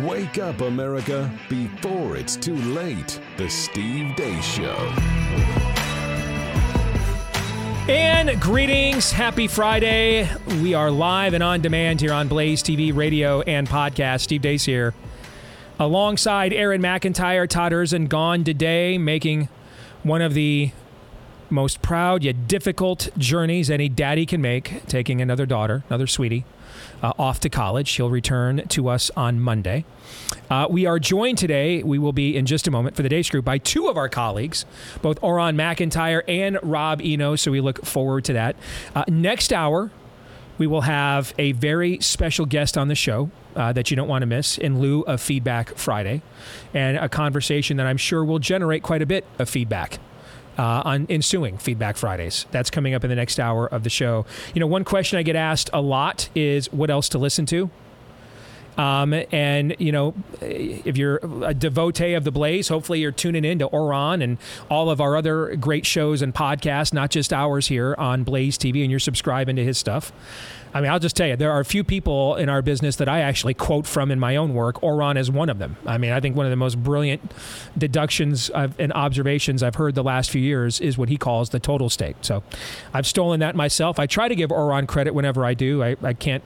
Wake up, America, before it's too late. The Steve Deace Show. And greetings. Happy Friday. We are live and on demand here on Blaze TV, radio, and podcast. Steve Deace here. Alongside Aaron McIntyre, Todd Erzen gone today, making one of the most proud yet difficult journeys any daddy can make, taking another daughter, another sweetie, uh, off to college. She'll return to us on Monday. Uh, we are joined today, we will be in just a moment for the Deace Group, by two of our colleagues, both Auron MacIntyre and Rob Eno. So we look forward to that. Uh, next hour, we will have a very special guest on the show uh, that you don't want to miss in lieu of Feedback Friday, and a conversation that I'm sure will generate quite a bit of feedback. Uh, on ensuing Feedback Fridays. That's coming up in the next hour of the show. You know, one question I get asked a lot is what else to listen to? Um, and you know, if you're a devotee of the Blaze, hopefully you're tuning in to Auron and all of our other great shows and podcasts, not just ours here on Blaze TV, and you're subscribing to his stuff. I mean, I'll just tell you, there are a few people in our business that I actually quote from in my own work. Auron is one of them. I mean, I think one of the most brilliant deductions I've, and observations I've heard the last few years is what he calls the total state. So I've stolen that myself. I try to give Auron credit whenever I do. I, I can't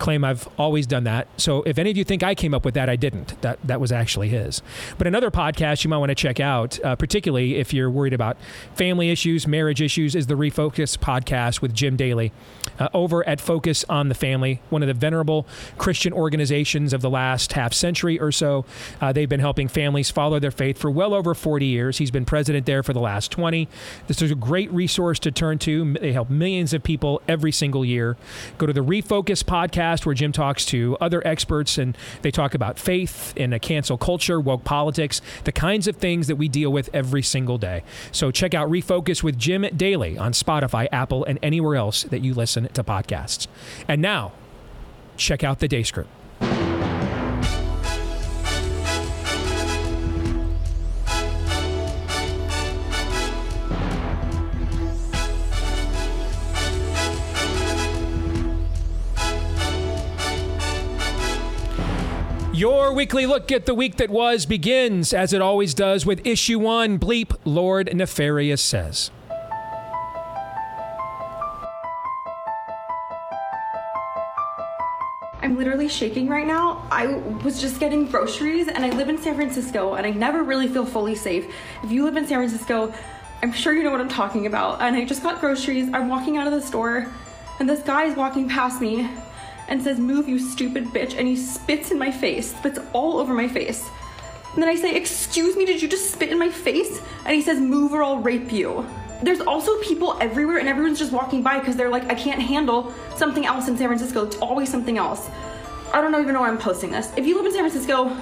claim I've always done that. So if any of you think I came up with that, I didn't. That that was actually his. But another podcast you might want to check out, uh, particularly if you're worried about family issues, marriage issues, is the Refocus podcast with Jim Daly uh, over at Focus on the Family, one of the venerable Christian organizations of the last half century or so. Uh, they've been helping families follow their faith for well over 40 years. He's been president there for the last 20. This is a great resource to turn to. They help millions of people every single year. Go to the Refocus podcast where Jim talks to other experts and they talk about faith and a cancel culture, woke politics, the kinds of things that we deal with every single day. So check out Refocus with Jim Daly on Spotify, Apple, and anywhere else that you listen to podcasts. And now, check out the Deace Script. Your weekly look at the week that was begins, as it always does, with issue one Bleep Lord Nefarious Says. I'm literally shaking right now. I was just getting groceries and I live in San Francisco and I never really feel fully safe. If you live in San Francisco, I'm sure you know what I'm talking about. And I just got groceries. I'm walking out of the store and this guy is walking past me and says, Move, you stupid bitch. And he spits in my face, spits all over my face. And then I say, Excuse me, did you just spit in my face? And he says, Move or I'll rape you. There's also people everywhere, and everyone's just walking by because they're like, I can't handle something else in San Francisco. It's always something else. I don't even know why I'm posting this. If you live in San Francisco,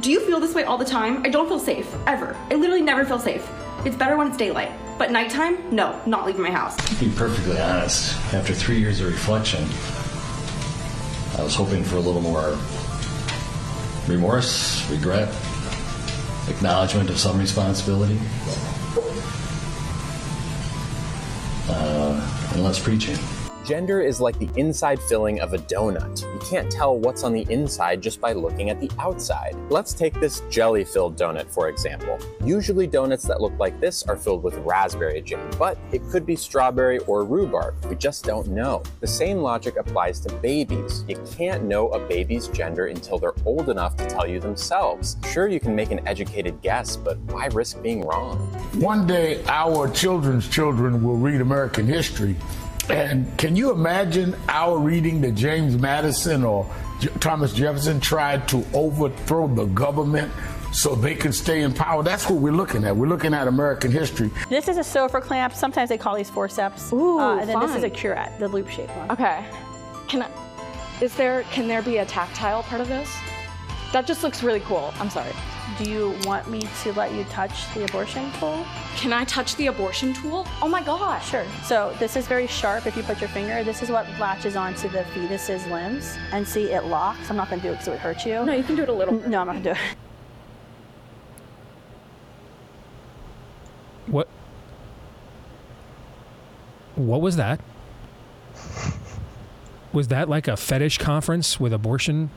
do you feel this way all the time? I don't feel safe, ever. I literally never feel safe. It's better when it's daylight. But nighttime, no, not leaving my house. To be perfectly honest, after three years of reflection, I was hoping for a little more remorse, regret, acknowledgement of some responsibility, uh, and less preaching. Gender is like the inside filling of a donut. You can't tell what's on the inside just by looking at the outside. Let's take this jelly filled donut, for example. Usually, donuts that look like this are filled with raspberry jam, but it could be strawberry or rhubarb. We just don't know. The same logic applies to babies. You can't know a baby's gender until they're old enough to tell you themselves. Sure, you can make an educated guess, but why risk being wrong? One day, our children's children will read American history and can you imagine our reading that James Madison or J- Thomas Jefferson tried to overthrow the government so they can stay in power? That's what we're looking at. We're looking at American history. This is a sopher clamp. Sometimes they call these forceps. Ooh, uh, and then this is a curette, the loop shaped one. Okay. Can I, is there can there be a tactile part of this? That just looks really cool. I'm sorry. Do you want me to let you touch the abortion tool? Can I touch the abortion tool? Oh my gosh. Sure. So this is very sharp. If you put your finger, this is what latches onto the fetus's limbs. And see, it locks. I'm not going to do it because it would hurt you. No, you can do it a little. No, I'm not going to do it. What? What was that? Was that like a fetish conference with abortion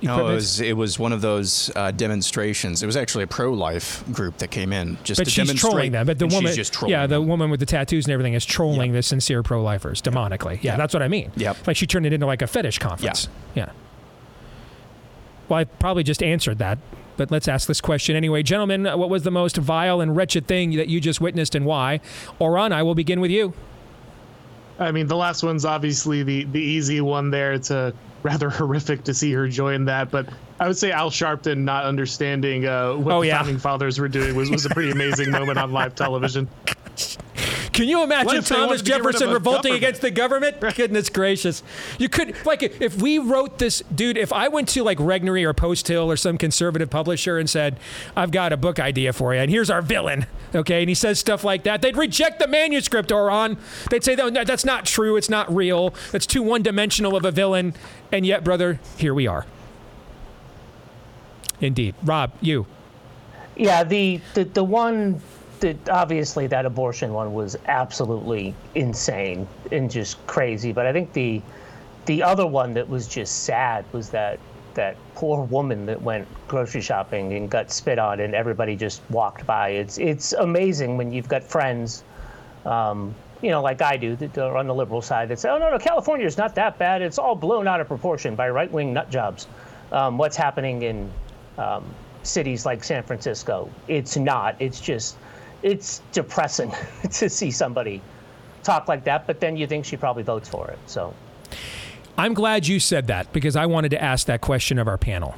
No, it was it was one of those uh, demonstrations. It was actually a pro-life group that came in just but to she's demonstrate. trolling them. But the and woman, she's just trolling yeah, the them. woman with the tattoos and everything is trolling the sincere pro-lifers demonically. Yeah, that's what I mean. Yep. Like she turned it into like a fetish conference. Yeah. Well, I probably just answered that, but let's ask this question anyway, gentlemen. What was the most vile and wretched thing that you just witnessed, and why? Auron, I will begin with you. I mean, the last one's obviously the the easy one there. It's a rather horrific to see her join that, but I would say Al Sharpton not understanding uh, what Oh, the yeah. founding fathers were doing was, was a pretty amazing moment on live television. Can you imagine What if they Thomas wanted to get rid of Jefferson revolting government? against the government? Goodness gracious. You could, like, if we wrote this, dude, if I went to like Regnery or Post Hill or some conservative publisher and said, I've got a book idea for you, and here's our villain, okay, and he says stuff like that, they'd reject the manuscript, Auron. They'd say, no, no, that's not true. It's not real. It's too one dimensional of a villain. And yet, brother, here we are. Indeed. Rob, you. Yeah, the, the the one obviously that abortion one was absolutely insane and just crazy. But I think the the other one that was just sad was that that poor woman that went grocery shopping and got spit on and everybody just walked by. It's it's amazing when you've got friends, um, you know, like I do that are on the liberal side that say, oh no no California's not that bad. It's all blown out of proportion by right wing nut jobs. Um, what's happening in um, cities like San Francisco. It's not. It's just, it's depressing to see somebody talk like that. But then you think she probably votes for it. So I'm glad you said that because I wanted to ask that question of our panel.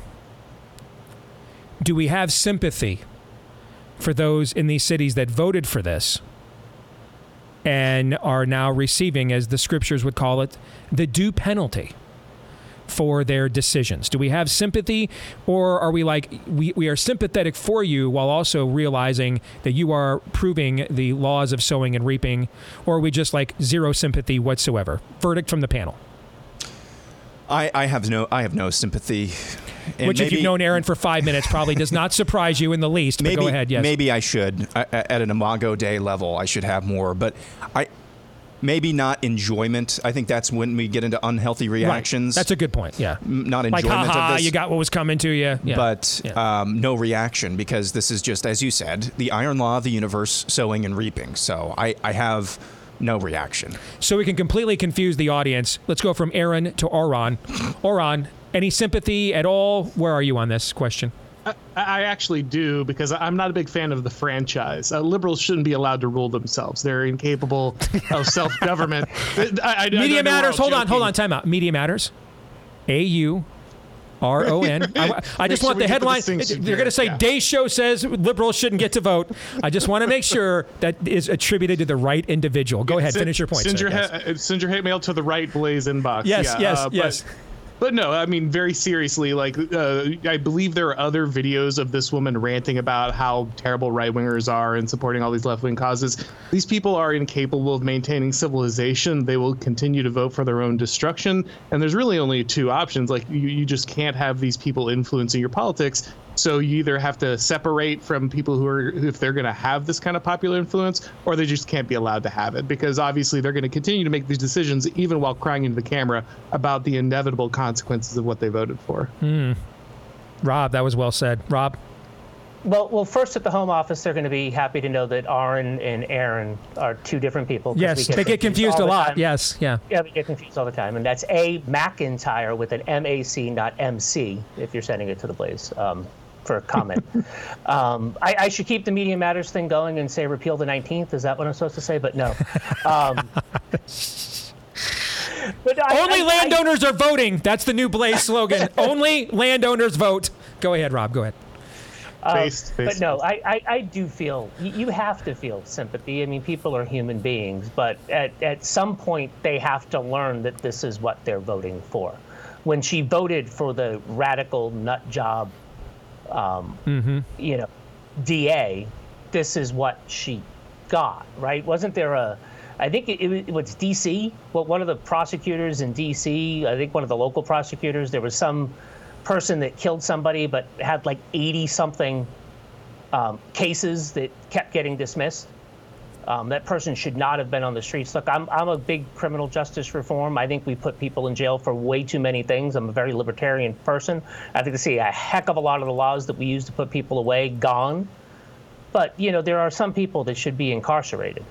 Do we have sympathy for those in these cities that voted for this and are now receiving, as the scriptures would call it, the due penalty for their decisions? Do we have sympathy, or are we like, we, we are sympathetic for you while also realizing that you are proving the laws of sowing and reaping, or are we just like zero sympathy whatsoever? Verdict from the panel. I, I have no I have no sympathy. And Which, if you've known Aaron for five minutes, probably does not surprise you in the least. But maybe go ahead, yes. maybe I should I- at an Imago Dei level. I should have more, but I maybe not enjoyment. I think that's when we get into unhealthy Right. reactions. That's a good point. Yeah. M- not Like, enjoyment of this. you got what was coming to you. Yeah. But Yeah. um, no reaction because this is just, as you said, the iron law of the universe, sowing and reaping. So I, I have no reaction. so we can completely confuse the audience. Let's go from Aaron to Auron. Auron, any sympathy at all? Where are you on this question? I, I actually do because I'm not a big fan of the franchise. Uh, liberals shouldn't be allowed to rule themselves. They're incapable of I, I Media Matters. Hold on, hold on. Time out. Media Matters. A U R O N. I I just sure want the the headline. distinction They're going to say yeah. Deace Show says liberals shouldn't get to vote. I just want to make sure that is attributed to the right individual. Go ahead, Send- finish your point. Send sir. your, Yes. ha- uh, send your hate mail to the right Blaze inbox. Yes, Yeah, yes, uh, yes. But no, I mean, very seriously, like, uh, I believe there are other videos of this woman ranting about how terrible right wingers are and supporting all these left wing causes. These people are incapable of maintaining civilization. They will continue to vote for their own destruction. And there's really only two options. Like, you, you just can't have these people influencing your politics. So you either have to separate from people who are, if they're going to have this kind of popular influence, or they just can't be allowed to have it because obviously they're going to continue to make these decisions even while crying into the camera about the inevitable consequences of what they voted for. Hmm. Rob, that was well said. Rob. Well, well, first at the home office, they're going to be happy to know that Aaron and Aaron are two different people. 'cause we Yes, they get confused all a lot. time. Yes, yeah. Yeah, we get confused all the time, and that's A McIntyre with an M A C, not M C, if you're sending it to the Blaze um, for a comment. um, I, I should keep the Media Matters thing going and say repeal the 19th. Is that what I'm supposed to say? But no. Um, but I- Only I- I- landowners are voting. That's the new Blaze slogan. Only landowners vote. Go ahead, Rob. Go ahead. Uh, Based- but no, I, I, I do feel you, you have to feel sympathy. I mean, people are human beings, but at, at some point they have to learn that this is what they're voting for. When she voted for the radical nut job, um, you know, DA, this is what she got, right? Wasn't there a, I think it, it was DC, well, one of the prosecutors in DC, I think one of the local prosecutors, there was some person that killed somebody but had like 80 something um, cases that kept getting dismissed. Um, that person should not have been on the streets. Look, I'm, I'm a big criminal justice reform. I think we put people in jail for way too many things. I'm a very libertarian person. I think to see a heck of a lot of the laws that we use to put people away gone. But, you know, there are some people that should be incarcerated.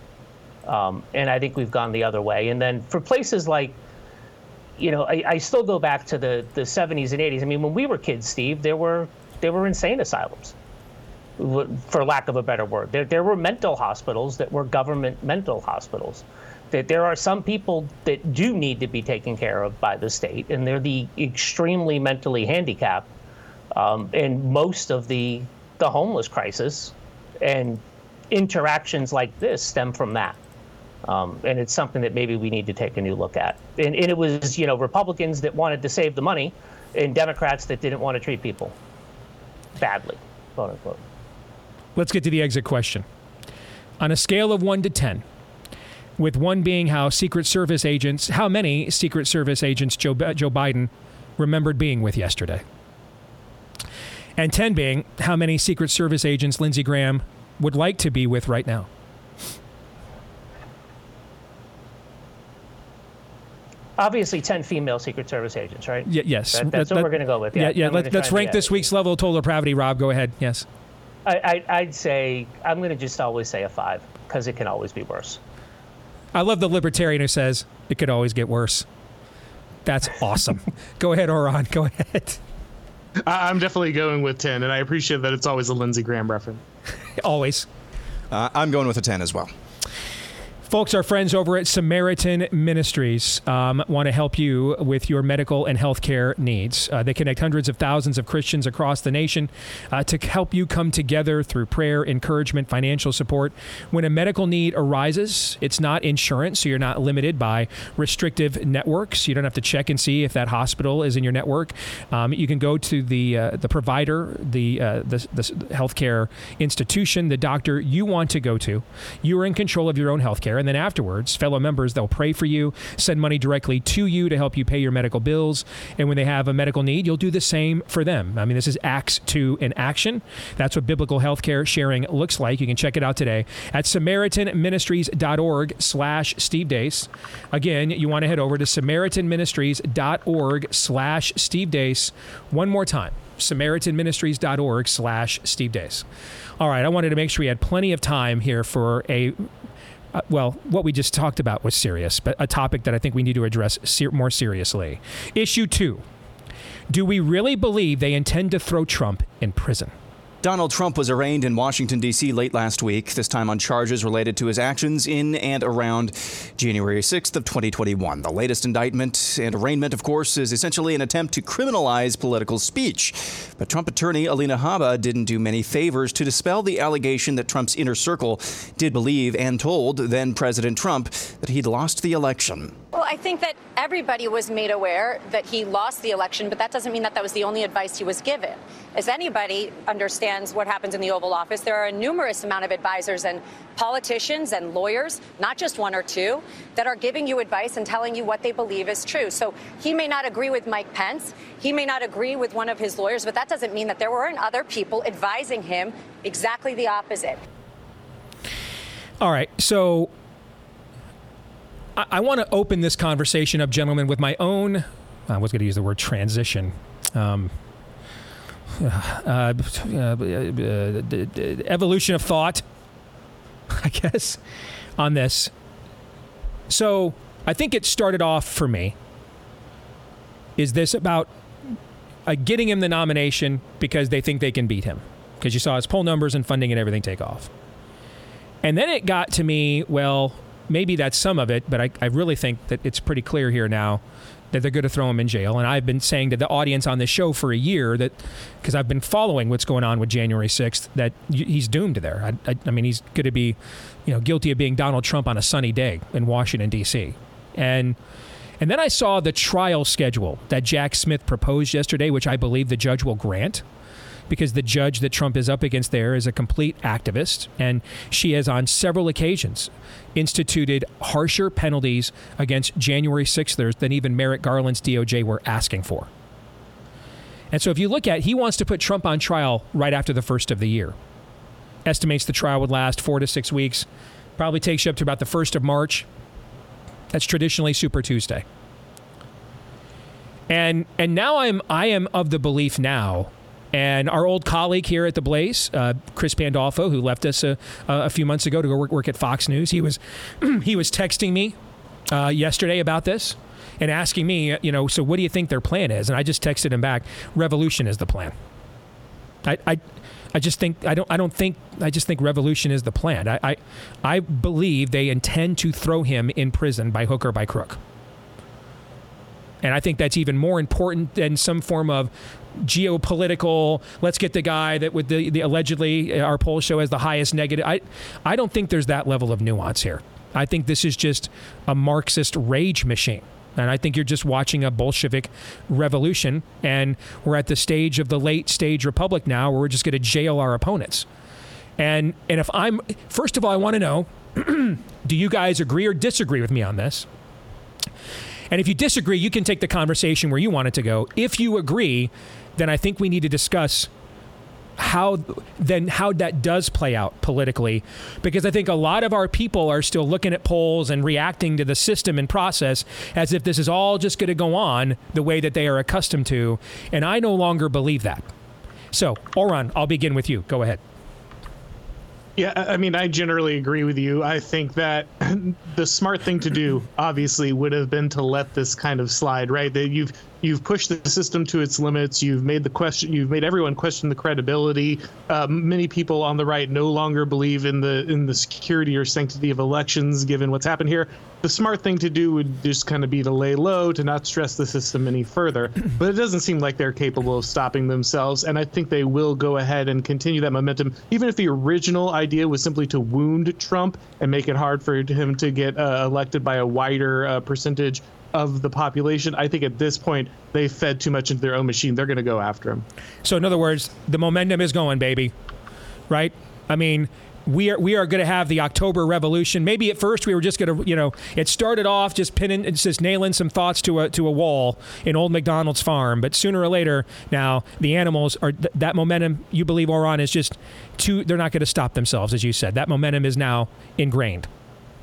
Um, and I think we've gone the other way. And then for places like, you know, I, I still go back to the, the 70s and 80s. I mean, when we were kids, Steve, there were there were insane asylums, for lack of a better word. There, there were mental hospitals that were government mental hospitals. That there are some people that do need to be taken care of by the state, and they're the extremely mentally handicapped. Um, and most of the the homeless crisis and interactions like this stem from that. Um, and it's something that maybe we need to take a new look at. And, and, it was, you know, Republicans that wanted to save the money, and Democrats that didn't want to treat people badly, quote unquote. Let's get to the exit question. On a scale of one to ten, with one being how Secret Service agents, how many Secret Service agents Joe, Joe Biden remembered being with yesterday, and ten being how many Secret Service agents Lindsey Graham would like to be with right now. obviously 10 female Secret Service agents, right? Y- yes. That, that's Let- what let- we're going to go with. Yeah, Yeah, yeah. Let, let's rank this week's level of total depravity. Rob, go ahead. Yes. I, I, I'd say, I'm going to just always say a five because it can always be worse. I love the libertarian who says it could always get worse. That's awesome. go ahead, Auron. Go ahead. I- I'm definitely going with 10, and I appreciate that it's always a Lindsey Graham reference. Always. Uh, I'm going with a 10 as well. Folks, our friends over at Samaritan Ministries um, want to help you with your medical and healthcare needs. Uh, they connect hundreds of thousands of Christians across the nation uh, to help you come together through prayer, encouragement, financial support. When a medical need arises, it's not insurance, so you're not limited by restrictive networks. You don't have to check and see if that hospital is in your network. Um, you can go to the uh, the provider, the, uh, the the healthcare institution, the doctor you want to go to. You are in control of your own healthcare, and then afterwards, fellow members they'll pray for you, send money directly to you to help you pay your medical bills, and when they have a medical need, you'll do the same for them. I mean, this is Acts two in action. That's what biblical healthcare sharing looks like. You can check it out today at SamaritanMinistries.org/slash Steve Deace. Again, you want to head over to SamaritanMinistries.org/slash Steve Deace. One more time. SamaritanMinistries.org slash Steve Deace. All right, I wanted to make sure we had plenty of time here for a uh, well, what we just talked about was serious, but a topic that I think we need to address ser- more seriously. Issue two Do we really believe they intend to throw Trump in prison? Donald Trump was arraigned in Washington, D.C. late last week, this time on charges related to his actions in and around January 6th of 2021. The latest indictment and arraignment, of course, is essentially an attempt to criminalize political speech. But Trump attorney Alina Habba didn't do many favors to dispel the allegation that Trump's inner circle did believe and told then President Trump that he'd lost the election. Well, I think that everybody was made aware that he lost the election, but that doesn't mean that that was the only advice he was given. As anybody understands what happens in the Oval Office, there are a numerous amount of advisors and politicians and lawyers, not just one or two, that are giving you advice and telling you what they believe is true. So he may not agree with Mike Pence, he may not agree with one of his lawyers, but that doesn't mean that there weren't other people advising him exactly the opposite. All right, so I, I want to open this conversation up, gentlemen, with my own. I was going to use the word transition. Um, uh, uh, uh, evolution of thought, I guess, on this. So I think it started off for me. Is this about uh, getting him the nomination because they think they can beat him? Because you saw his poll numbers and funding and everything take off. And then it got to me, well, maybe that's some of it, but I, I really think that it's pretty clear here now that they're going to throw him in jail. And I've been saying to the audience on this show for a year that, because I've been following what's going on with January 6th, that he's doomed there. I, I, I mean, he's going to be, you know, guilty of being Donald Trump on a sunny day in Washington, D.C. And and then I saw the trial schedule that Jack Smith proposed yesterday, which I believe the judge will grant because the judge that Trump is up against there is a complete activist, and she has on several occasions instituted harsher penalties against January 6thers than even Merrick Garland's DOJ were asking for. And so if you look at, he wants to put Trump on trial right after the first of the year. Estimates the trial would last four to six weeks. Probably takes you up to about the 1st of March. That's traditionally Super Tuesday. And and now I'm I am of the belief now and our old colleague here at the Blaze, uh, Chris Pandolfo, who left us a, a, few months ago to go work, work at Fox News, he was he was texting me uh, yesterday about this and asking me, you know, so what do you think their plan is? And I just texted him back, revolution is the plan. I, I, I just think I don't I don't think I just think revolution is the plan. I, I I believe they intend to throw him in prison by hook or by crook. And I think that's even more important than some form of geopolitical. Let's get the guy that with the, the allegedly uh, our poll show has the highest negative. I I don't think there's that level of nuance here. I think this is just a Marxist rage machine. And I think you're just watching a Bolshevik revolution. And we're at the stage of the late stage republic now where we're just going to jail our opponents. And, and if I'm, first of all, I want to know do you guys agree or disagree with me on this? And if you disagree, you can take the conversation where you want it to go. If you agree, then I think we need to discuss how then how that does play out politically because I think a lot of our people are still looking at polls and reacting to the system and process as if this is all just going to go on the way that they are accustomed to and I no longer believe that. So, Auron, I'll begin with you. Go ahead. Yeah, I mean, I generally agree with you. I think that the smart thing to do, obviously, would have been to let this kind of slide, right? That you've you've pushed the system to its limits. You've made the question. You've made everyone question the credibility. Uh, many people on the right no longer believe in the in the security or sanctity of elections, given what's happened here. The smart thing to do would just kind of be to lay low, to not stress the system any further. But it doesn't seem like they're capable of stopping themselves, and I think they will go ahead and continue that momentum, even if the original idea was simply to wound Trump and make it hard for him to get uh, elected by a wider uh, percentage of the population. I think at this point they fed too much into their own machine. They're going to go after him. So in other words, the momentum is going, baby. Right? I mean, we are we are going to have the October Revolution. Maybe at first we were just going to, you know, it started off just pinning, just nailing some thoughts to a to a wall in old McDonald's farm. But sooner or later, now the animals are th- that momentum. You believe Auron is just too. They're not going to stop themselves, as you said. That momentum is now ingrained.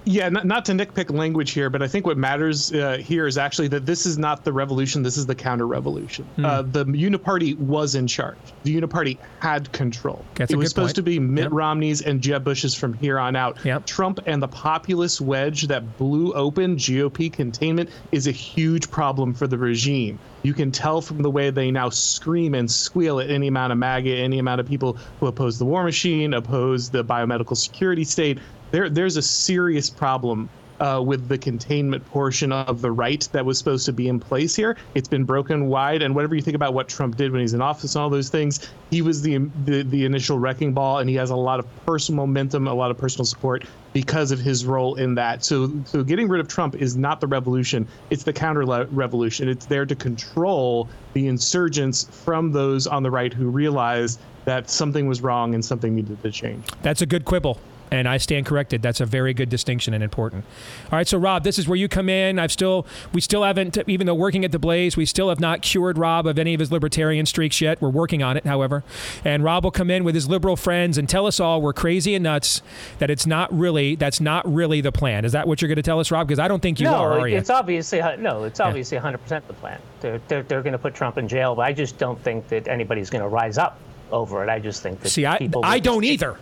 Yeah, not, not to nitpick language here, but I think what matters uh, here is actually that this is not the revolution. This is the counter revolution. Mm. Uh, the Uniparty was in charge. The Uniparty had control. That's it was supposed point. to be Mitt yep. Romney's and Jeb Bush's from here on out. Yep. Trump and the populist wedge that blew open GOP containment is a huge problem for the regime. You can tell from the way they now scream and squeal at any amount of MAGA, any amount of people who oppose the war machine, oppose the biomedical security state there there's a serious problem uh, with the containment portion of the right that was supposed to be in place here. It's been broken wide, and whatever you think about what Trump did when he's in office and all those things, he was the, the the initial wrecking ball, and he has a lot of personal momentum, a lot of personal support because of his role in that. So, so getting rid of Trump is not the revolution; it's the counter revolution. It's there to control the insurgents from those on the right who realize that something was wrong and something needed to change. That's a good quibble and I stand corrected. That's a very good distinction and important. All right, so Rob, this is where you come in. I've still, we still haven't, even though working at the Blaze, we still have not cured Rob of any of his libertarian streaks yet. We're working on it, however. And Rob will come in with his liberal friends and tell us all we're crazy and nuts. That it's not really, that's not really the plan. Is that what you're going to tell us, Rob? Because I don't think you no, are. Are you? it's obviously no, it's obviously yeah. 100% the plan. They're they're, they're going to put Trump in jail, but I just don't think that anybody's going to rise up over it. I just think that see, I I don't either.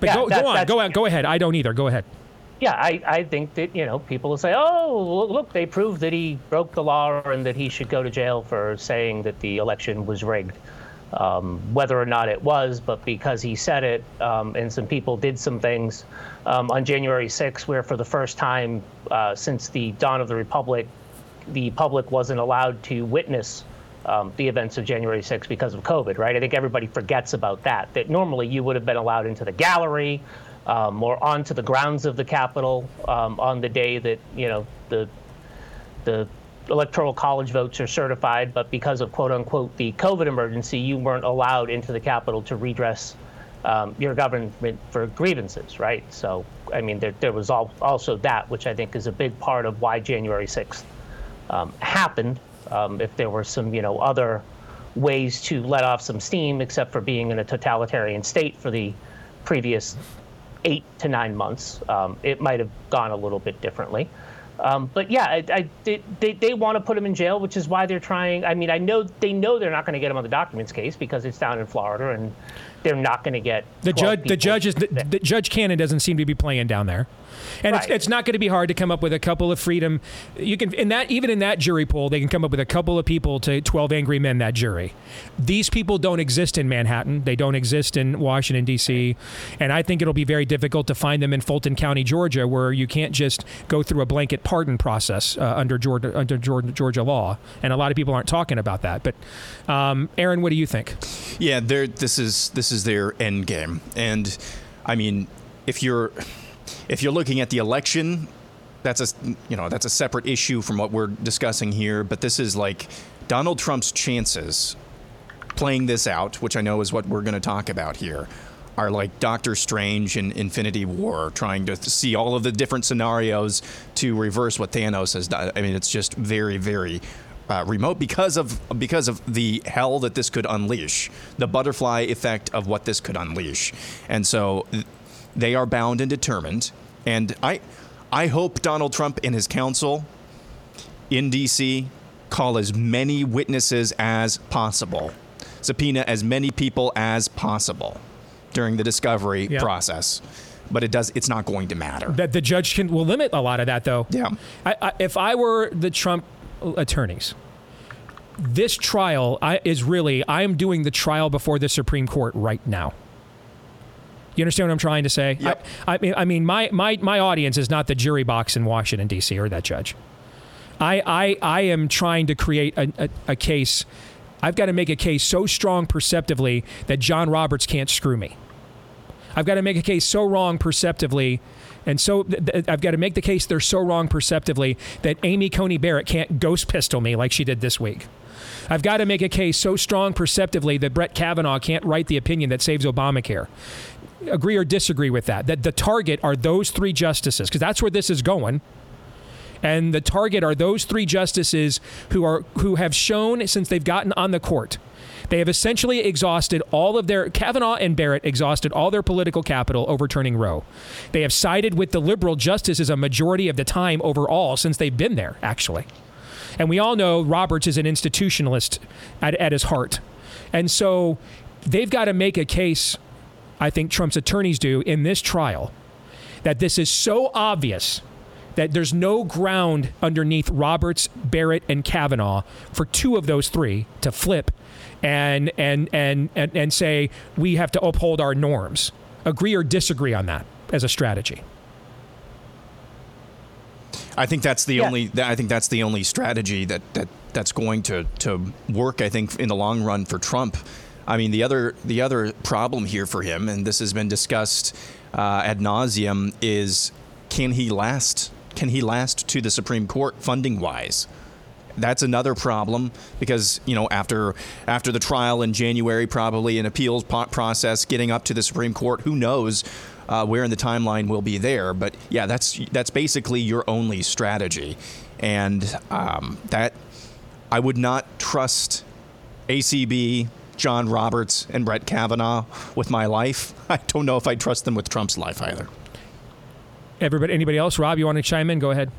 But yeah, go, that, go on, go on, go ahead. I don't either. Go ahead. Yeah, I, I think that, you know, people will say, oh, look, they proved that he broke the law and that he should go to jail for saying that the election was rigged. Um, whether or not it was, but because he said it, um, and some people did some things um, on January 6th, where for the first time uh, since the dawn of the Republic, the public wasn't allowed to witness um, the events of January 6th because of COVID, right? I think everybody forgets about that. That normally you would have been allowed into the gallery um, or onto the grounds of the Capitol um, on the day that you know the the electoral college votes are certified, but because of quote unquote the COVID emergency, you weren't allowed into the Capitol to redress um, your government for grievances, right? So, I mean, there, there was all, also that, which I think is a big part of why January 6th um, happened um, if there were some, you know, other ways to let off some steam, except for being in a totalitarian state for the previous eight to nine months. Um, it might have gone a little bit differently. Um, but yeah, I, I, they, they, they want to put him in jail, which is why they're trying. I mean, I know they know they're not going to get him on the documents case because it's down in Florida, and they're not going to get the judge. The judge is the, the, Judge Cannon doesn't seem to be playing down there, and right. it's, it's not going to be hard to come up with a couple of freedom. You can in that even in that jury pool, they can come up with a couple of people to twelve angry men. That jury, these people don't exist in Manhattan. They don't exist in Washington D.C. And I think it'll be very difficult to find them in Fulton County, Georgia, where you can't just go through a blanket pardon process uh, under Georgia under Georgia, Georgia law. And a lot of people aren't talking about that. But um, Aaron, what do you think? Yeah, this is this is their end game, and I mean, if you're if you're looking at the election, that's a you know that's a separate issue from what we're discussing here. But this is like Donald Trump's chances playing this out, which I know is what we're going to talk about here, are like Doctor Strange in Infinity War, trying to see all of the different scenarios to reverse what Thanos has done. I mean, it's just very, very uh, remote because of because of the hell that this could unleash, the butterfly effect of what this could unleash, and so they are bound and determined. And I, I hope Donald Trump and his counsel in D.C. call as many witnesses as possible, subpoena as many people as possible during the discovery yep. process but it does. It's not going to matter. That the judge can will limit a lot of that, though. Yeah. I, I, if I were the Trump attorneys. This trial I, is really, I am doing the trial before the Supreme Court right now. You understand what I'm trying to say? Yep. I, I, mean, I mean, my, my, my audience is not the jury box in Washington, D.C., or that judge. I, I, I am trying to create a, a, a case. I've got to make a case so strong perceptively that John Roberts can't screw me. I've got to make a case so wrong perceptively and so th- th- I've got to make the case they're so wrong perceptively that Amy Coney Barrett can't ghost pistol me like she did this week. I've got to make a case so strong perceptively that Brett Kavanaugh can't write the opinion that saves Obamacare. Agree or disagree with that? That the target are those three justices, because that's where this is going and the target are those three justices who are who have shown since they've gotten on the court they have essentially exhausted all of their, Kavanaugh and Barrett exhausted all their political capital overturning Roe. They have sided with the liberal justices a majority of the time overall since they've been there, actually. And we all know Roberts is an institutionalist at, at his heart. And so they've got to make a case, I think Trump's attorneys do, in this trial, that this is so obvious that there's no ground underneath Roberts, Barrett, and Kavanaugh for two of those three to flip and and and and, and say we have to uphold our norms. Agree or disagree on that as a strategy. I think that's the yeah. only. I think that's the only strategy that, that that's going to to work. I think in the long run for Trump. I mean, the other the other problem here for him, and this has been discussed uh, ad nauseum, is can he last? Can he last to the Supreme Court funding wise? that's another problem because you know after after the trial in January, probably an appeals process getting up to the Supreme Court. Who knows uh, where in the timeline we'll be there? But yeah, that's that's basically your only strategy, and um, that I would not trust ACB. John Roberts and Brett Kavanaugh with my life. I don't know if I trust them with Trump's life either. Everybody, anybody else? Rob, you want to chime in? Go ahead.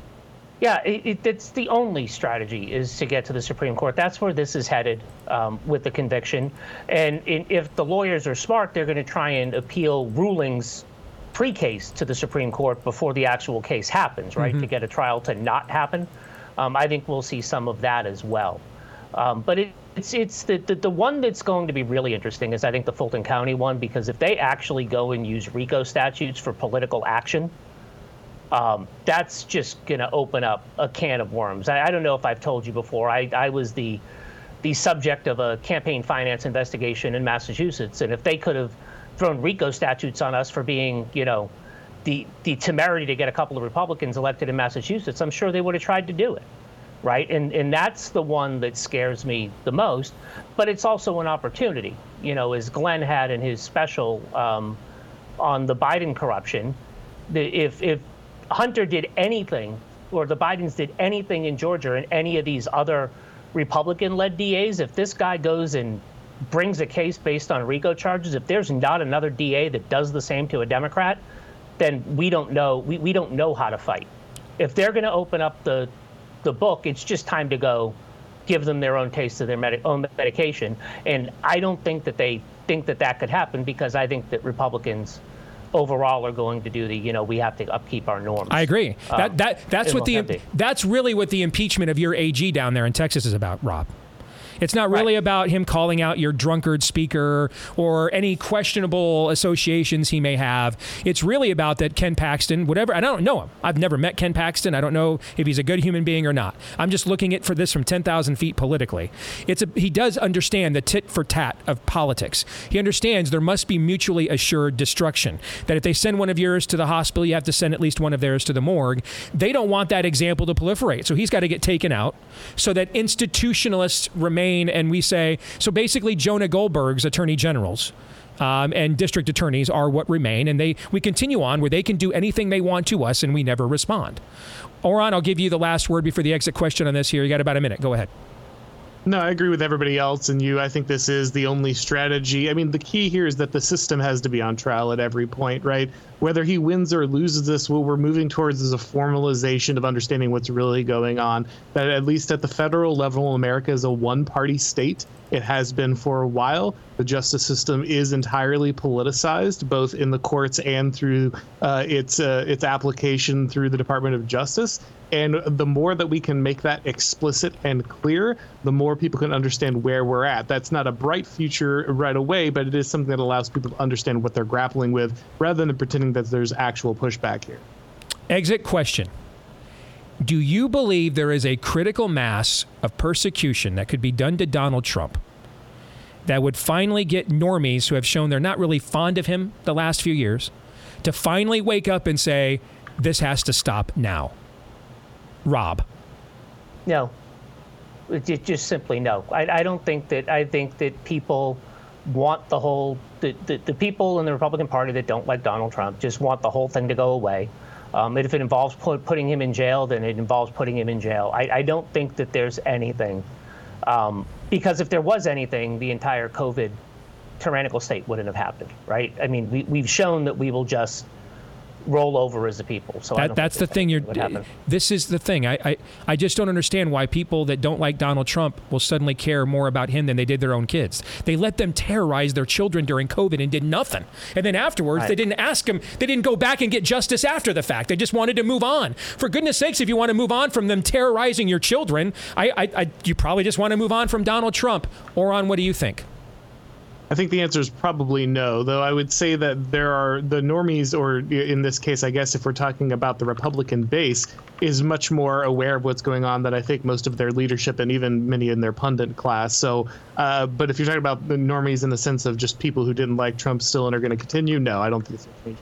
Yeah, it, it, it's the only strategy is to get to the Supreme Court. That's where this is headed um, with the conviction. And in, if the lawyers are smart, they're going to try and appeal rulings pre-case to the Supreme Court before the actual case happens, right? Mm-hmm. To get a trial to not happen. Um, I think we'll see some of that as well. Um, but it, it's it's the, the the one that's going to be really interesting is I think the Fulton County one because if they actually go and use RICO statutes for political action um, that's just going to open up a can of worms. I, I, don't know if I've told you before. I, I was the the subject of a campaign finance investigation in Massachusetts, and if they could have thrown RICO statutes on us for being, you know, the the temerity to get a couple of Republicans elected in Massachusetts, I'm sure they would have tried to do it, right? And and that's the one that scares me the most. But it's also an opportunity, you know, as Glenn had in his special um, on the Biden corruption. If if Hunter did anything, or the Bidens did anything in Georgia and any of these other Republican led DAs, if this guy goes and brings a case based on RICO charges, if there's not another DA that does the same to a Democrat, then we don't know we, we don't know how to fight. If they're going to open up the the book, it's just time to go give them their own taste of their medi- own medication. And I don't think that they think that that could happen because I think that Republicans overall are going to do the you know we have to upkeep our norms. I agree. Um, that that that's what the that's really what the impeachment of your AG down there in Texas is about, Rob. It's not really about him calling out your drunkard speaker or any questionable associations he may have. It's really about that Ken Paxton, whatever. And I don't know him. I've never met Ken Paxton. I don't know if he's a good human being or not. I'm just looking at for this from 10,000 feet politically. It's a, he does understand the tit for tat of politics. He understands there must be mutually assured destruction. That if they send one of yours to the hospital, you have to send at least one of theirs to the morgue. They don't want that example to proliferate. So he's got to get taken out so that institutionalists remain and we say, so basically Jonah Goldberg's attorney generals. Um, and district attorneys are what remain, and they we continue on where they can do anything they want to us, and we never respond. Auron, I'll give you the last word before the exit question on this. Here, you got about a minute. Go ahead. No, I agree with everybody else and you. I think this is the only strategy. I mean, the key here is that the system has to be on trial at every point, right? Whether he wins or loses this, what we're moving towards is a formalization of understanding what's really going on. That at least at the federal level, America is a one party state. It has been for a while. The justice system is entirely politicized, both in the courts and through uh, its uh, its application through the Department of Justice. And the more that we can make that explicit and clear, the more people can understand where we're at. That's not a bright future right away, but it is something that allows people to understand what they're grappling with rather than pretending that there's actual pushback here. Exit question. Do you believe there is a critical mass of persecution that could be done to Donald Trump that would finally get normies who have shown they're not really fond of him the last few years to finally wake up and say, this has to stop now? Rob. No, It just simply no. I, I don't think that. I think that people want the whole the, the, the people in the Republican Party that don't like Donald Trump just want the whole thing to go away. Um, if it involves put, putting him in jail, then it involves putting him in jail. I, I don't think that there's anything, um, because if there was anything, the entire COVID tyrannical state wouldn't have happened, right? I mean, we, we've shown that we will just roll over as a people. So I That, don't that's the thing. You're. This is the thing. I, I I just don't understand why people that don't like Donald Trump will suddenly care more about him than they did their own kids. They let them terrorize their children during COVID and did nothing. And then afterwards, they didn't ask them. They didn't go back and get justice after the fact. They just wanted to move on. For goodness sakes, if you want to move on from them terrorizing your children, I, I, I you probably just want to move on from Donald Trump. Auron what do you think? I think the answer is probably no, though I would say that there are the normies, or in this case, I guess if we're talking about the Republican base, is much more aware of what's going on than I think most of their leadership and even many in their pundit class. So, uh, but if you're talking about the normies in the sense of just people who didn't like Trump still and are going to continue, no, I don't think it's going to change.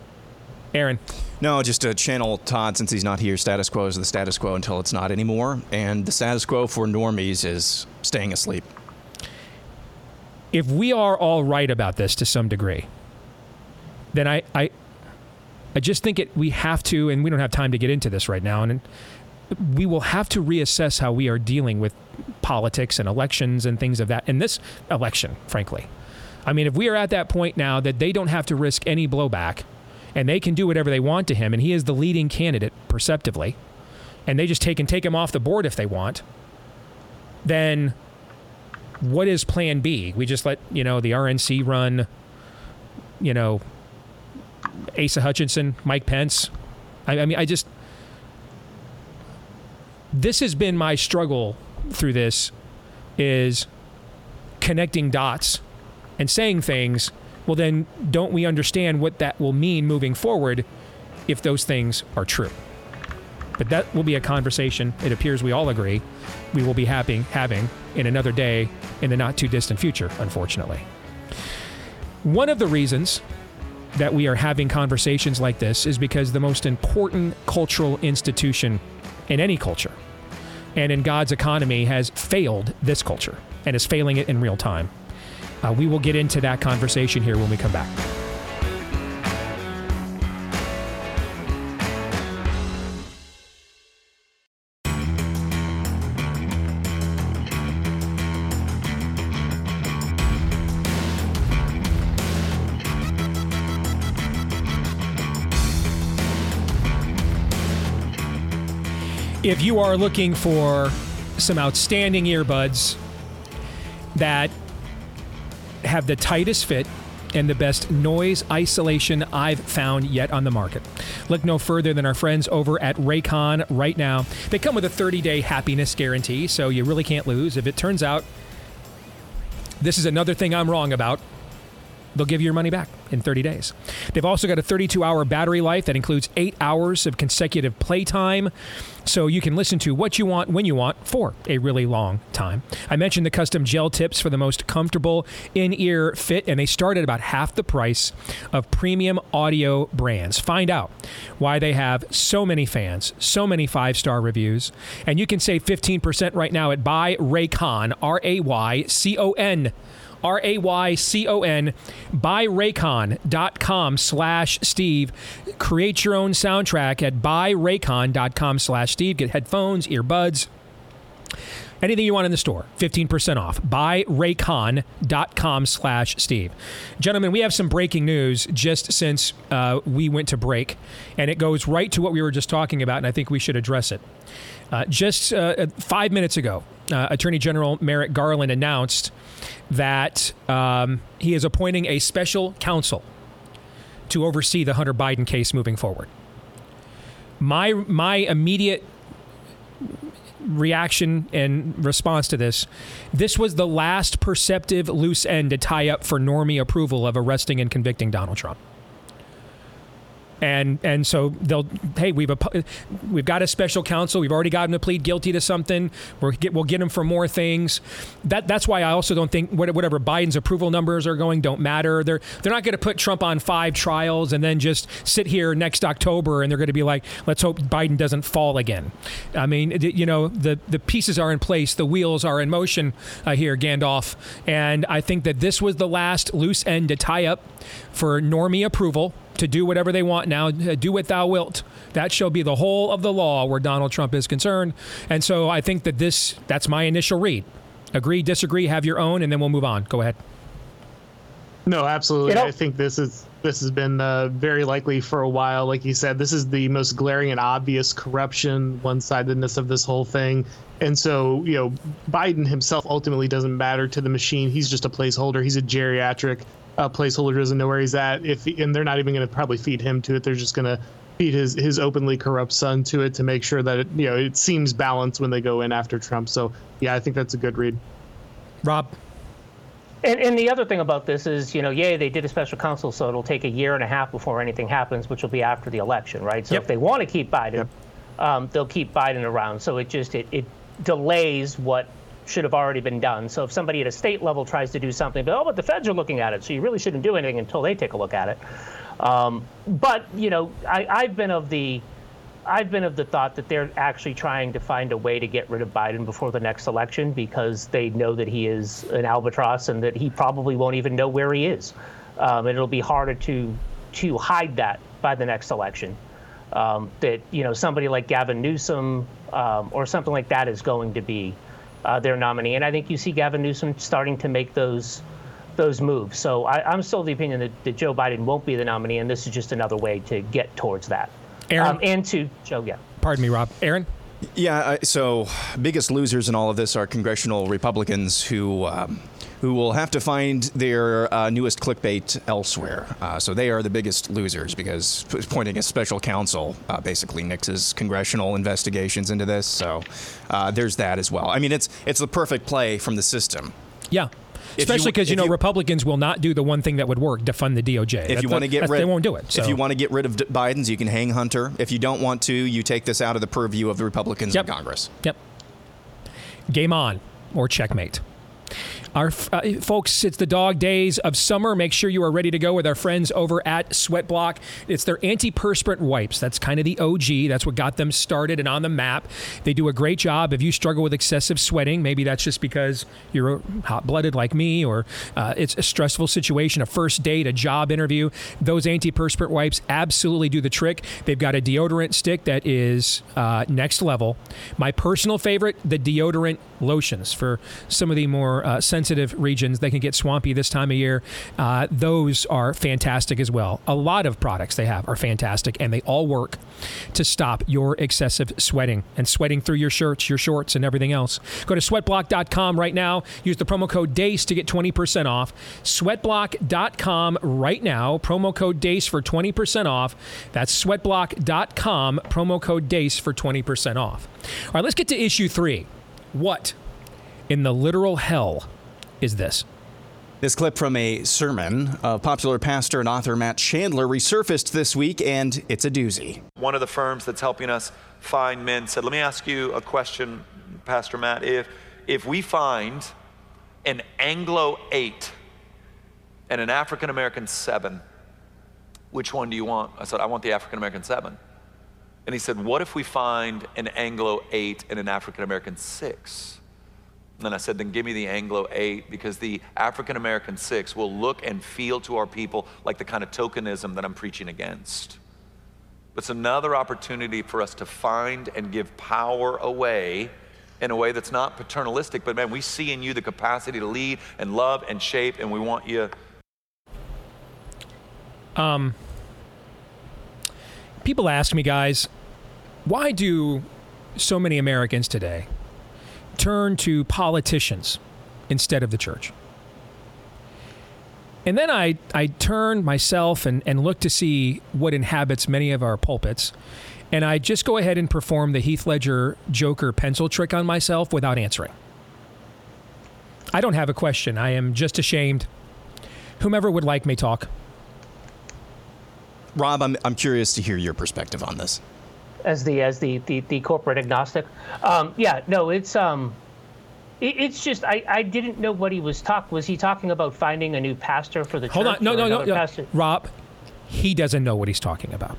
Aaron. No, just to channel Todd since he's not here. Status quo is the status quo until it's not anymore. And the status quo for normies is staying asleep. If we are all right about this to some degree, then I, I, I just think it. We have to, and we don't have time to get into this right now, and we will have to reassess how we are dealing with politics and elections and things of that in this election. Frankly, I mean, if we are at that point now that they don't have to risk any blowback, and they can do whatever they want to him, and he is the leading candidate perceptively, and they just take and take him off the board if they want, then what is plan B? We just let, you know, the RNC run, you know, Asa Hutchinson, Mike Pence. I, I mean, I just, this has been my struggle through this is connecting dots and saying things. Well, then don't we understand what that will mean moving forward if those things are true? But that will be a conversation, it appears we all agree, we will be having, having in another day in the not too distant future, unfortunately. One of the reasons that we are having conversations like this is because the most important cultural institution in any culture and in God's economy has failed this culture and is failing it in real time. Uh, we will get into that conversation here when we come back. If you are looking for some outstanding earbuds that have the tightest fit and the best noise isolation I've found yet on the market. Look no further than our friends over at Raycon right now. They come with a 30 day happiness guarantee, so you really can't lose. If it turns out this is another thing I'm wrong about, they'll give you your money back in 30 days. They've also got a 32 hour battery life that includes eight hours of consecutive playtime. So you can listen to what you want when you want for a really long time. I mentioned the custom gel tips for the most comfortable in ear fit, and they start at about half the price of premium audio brands. Find out why they have so many fans, so many five star reviews, and you can save 15% right now at Buy Raycon, R A Y C O N. R A Y C O N, buyraycon.com slash Steve. Create your own soundtrack at buyraycon.com slash Steve. Get headphones, earbuds, anything you want in the store 15% off buyraycon.com slash steve gentlemen we have some breaking news just since uh, we went to break and it goes right to what we were just talking about and i think we should address it uh, just uh, five minutes ago uh, attorney general merrick garland announced that um, he is appointing a special counsel to oversee the hunter biden case moving forward my my immediate reaction and response to this. This was the last perceptive loose end to tie up for normie approval of arresting and convicting Donald Trump and and so they'll hey we've a, we've got a special counsel. We've already got him to plead guilty to something. We're get, we'll get him for more things. That that's why I also don't think whatever Biden's approval numbers are going don't matter. They're they're not going to put Trump on five trials and then just sit here next October and they're going to be like let's hope Biden doesn't fall again. I mean you know the the pieces are in place. The wheels are in motion uh, here Gandalf. And I think that this was the last loose end to tie up for normie approval to do whatever they want now. Uh, do what thou wilt. That shall be the whole of the law where Donald Trump is concerned. And so I think that this, that's my initial read. Agree, disagree, have your own, and then we'll move on. Go ahead. No, absolutely. I think this is this has been uh, very likely for a while. Like you said, this is the most glaring and obvious corruption, one-sidedness of this whole thing. And so, you know, Biden himself ultimately doesn't matter to the machine. He's just a placeholder. He's a geriatric uh, placeholder doesn't know where he's at. If and they're not even going to probably feed him to it. They're just going to feed his his openly corrupt son to it to make sure that it you know it seems balanced when they go in after Trump. So yeah, I think that's a good read. Rob. And, and the other thing about this is, you know, yay, they did a special counsel, so it'll take a year and a half before anything happens, which will be after the election, right? So Yep. if they want to keep Biden, Yep. um, they'll keep Biden around. So it just it, it delays what should have already been done. So if somebody at a state level tries to do something, but oh, but the feds are looking at it, so you really shouldn't do anything until they take a look at it. Um, but you know, I, I've been of the I've been of the thought that they're actually trying to find a way to get rid of Biden before the next election because they know that he is an albatross and that he probably won't even know where he is. Um, and it'll be harder to to hide that by the next election. Um, that you know somebody like Gavin Newsom um, or something like that is going to be uh, their nominee. And I think you see Gavin Newsom starting to make those those moves. So I, I'm still of the opinion that, that Joe Biden won't be the nominee, and this is just another way to get towards that. Aaron? Um, and to Joe, yeah. Pardon me, Rob. Aaron? Yeah, so biggest losers in all of this are congressional Republicans who um, who will have to find their uh, newest clickbait elsewhere. Uh, so they are the biggest losers because p- appointing a special counsel uh, basically nixes congressional investigations into this. So uh, there's that as well. I mean, it's it's the perfect play from the system. Yeah. You- Especially because you, if know you- Republicans will not do the one thing that would work: defund the DOJ. If That- you want to get rid, they won't do it. So. If you want to get rid of D- Biden's, you can hang Hunter. If you don't want to, you take this out of the purview of the Republicans in Congress. Yep. Game on or checkmate. Our uh, folks, it's the dog days of summer. Make sure you are ready to go with our friends over at Sweatblock. It's their antiperspirant wipes. That's kind of the OG. That's what got them started and on the map. They do a great job. If you struggle with excessive sweating, maybe that's just because you're hot blooded like me, or uh, it's a stressful situation, a first date, a job interview. Those antiperspirant wipes absolutely do the trick. They've got a deodorant stick that is uh, next level. My personal favorite, the deodorant lotions for some of the more uh, sensitive sensitive regions they can get swampy this time of year, uh, those are fantastic as well. A lot of products they have are fantastic, and they all work to stop your excessive sweating and sweating through your shirts, your shorts, and everything else. Go to sweatblock.com right now. Use the promo code DEACE to get 20% off. Sweatblock.com right now. Promo code DEACE for 20% off. That's sweatblock.com. Promo code DEACE for 20% off. All right, let's get to issue three. What in the literal hell is this? This clip from a sermon of popular pastor and author Matt Chandler resurfaced this week, and it's a doozy. One of the firms that's helping us find men said, Let me ask you a question, Pastor Matt. If, if we find an Anglo 8 and an African American 7, which one do you want? I said, I want the African American 7. And he said, What if we find an Anglo 8 and an African American 6? And I said, then give me the Anglo 8 because the African American 6 will look and feel to our people like the kind of tokenism that I'm preaching against. But it's another opportunity for us to find and give power away in a way that's not paternalistic, but man, we see in you the capacity to lead and love and shape, and we want you. Um, people ask me, guys, why do so many Americans today turn to politicians instead of the church? And then I, I turn myself and, and look to see what inhabits many of our pulpits. And I just go ahead and perform the Heath Ledger Joker pencil trick on myself without answering. I don't have a question. I am just ashamed. Whomever would like may talk. Rob, I'm, I'm curious to hear your perspective on this. As the as the the, the corporate agnostic, um, yeah, no, it's um, it, it's just I, I didn't know what he was talking. Was he talking about finding a new pastor for the Hold church? Hold on. No, no, no, no. pastor? Rob, he doesn't know what he's talking about.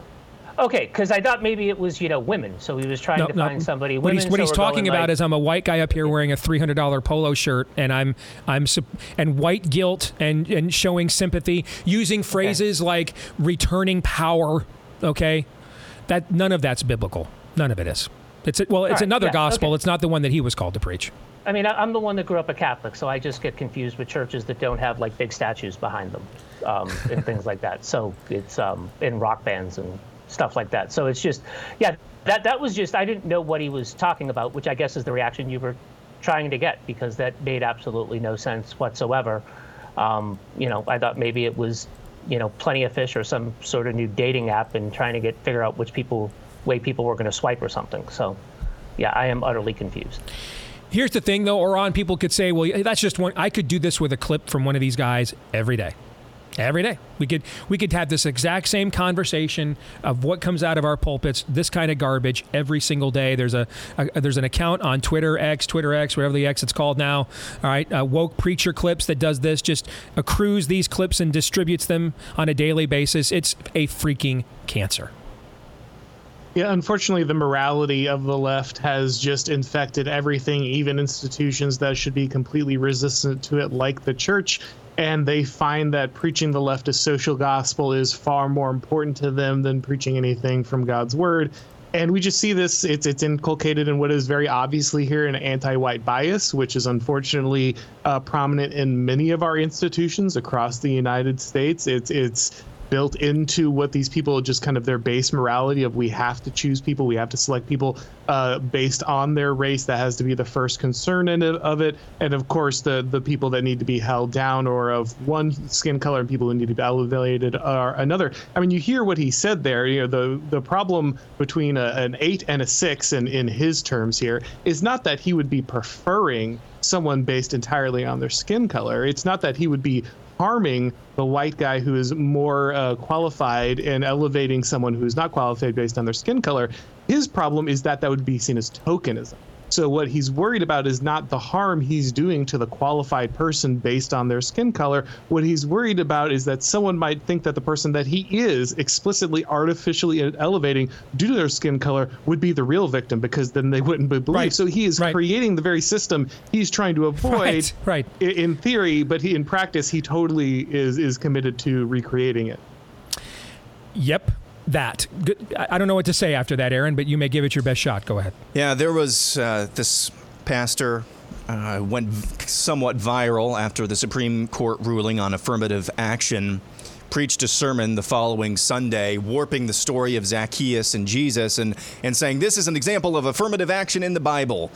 Okay, because I thought maybe it was you know women, so he was trying No, to no. find somebody. What he's, what so he's talking about like- is I'm a white guy up here wearing a $300 polo shirt, and I'm I'm and white guilt and and showing sympathy, using phrases like returning power. Okay, that none of that's biblical. None of it is. It's a, well, it's right, another yeah, gospel. okay. It's not the one that he was called to preach. I mean, I'm the one that grew up a Catholic, so I just get confused with churches that don't have like big statues behind them um, and things like that. So it's um, in rock bands and stuff like that. So it's just, yeah, that that was just I didn't know what he was talking about, which I guess is the reaction you were trying to get because that made absolutely no sense whatsoever. Um, you know, I thought maybe it was, you know, Plenty of Fish or some sort of new dating app and trying to get figure out which people way people were going to swipe or something. So, yeah, I am utterly confused. Here's the thing, though, Auron, people could say, well, that's just one. I could do this with a clip from one of these guys every day. Every day, we could we could have this exact same conversation of what comes out of our pulpits, this kind of garbage every single day. There's a, a there's an account on Twitter X, Twitter X, whatever the X it's called now. All right, uh, woke preacher clips that does this, just accrues these clips and distributes them on a daily basis. It's a freaking cancer. Yeah, unfortunately, the morality of the left has just infected everything, even institutions that should be completely resistant to it, like the church. And they find that preaching the leftist social gospel is far more important to them than preaching anything from God's word. And we just see this, it's, it's inculcated in what is very obviously here an anti white bias, which is unfortunately uh, prominent in many of our institutions across the United States. It's, it's built into what these people just kind of their base morality of we have to choose people we have to select people uh, based on their race that has to be the first concern in it, of it. And of course the the people that need to be held down or of one skin color and people who need to be elevated are another. I mean you hear what he said there you know the the problem between a, an eight and a six in in his terms here is not that he would be preferring someone based entirely on their skin color. It's not that he would be harming the white guy who is more uh, qualified and elevating someone who is not qualified based on their skin color. His problem is that that would be seen as tokenism. So what he's worried about is not the harm he's doing to the qualified person based on their skin color. What he's worried about is that someone might think that the person that he is explicitly artificially elevating due to their skin color would be the real victim because then they wouldn't be believed. Right. So he is creating the very system he's trying to avoid Right, right. in theory, but he, in practice, he totally is is committed to recreating it. Yep, that. I don't know what to say after that, Aaron, but you may give it your best shot. Go ahead. Yeah, there was uh, this pastor uh, went somewhat viral after the Supreme Court ruling on affirmative action. Preached a sermon the following Sunday, warping the story of Zacchaeus and Jesus and, and saying this is an example of affirmative action in the Bible.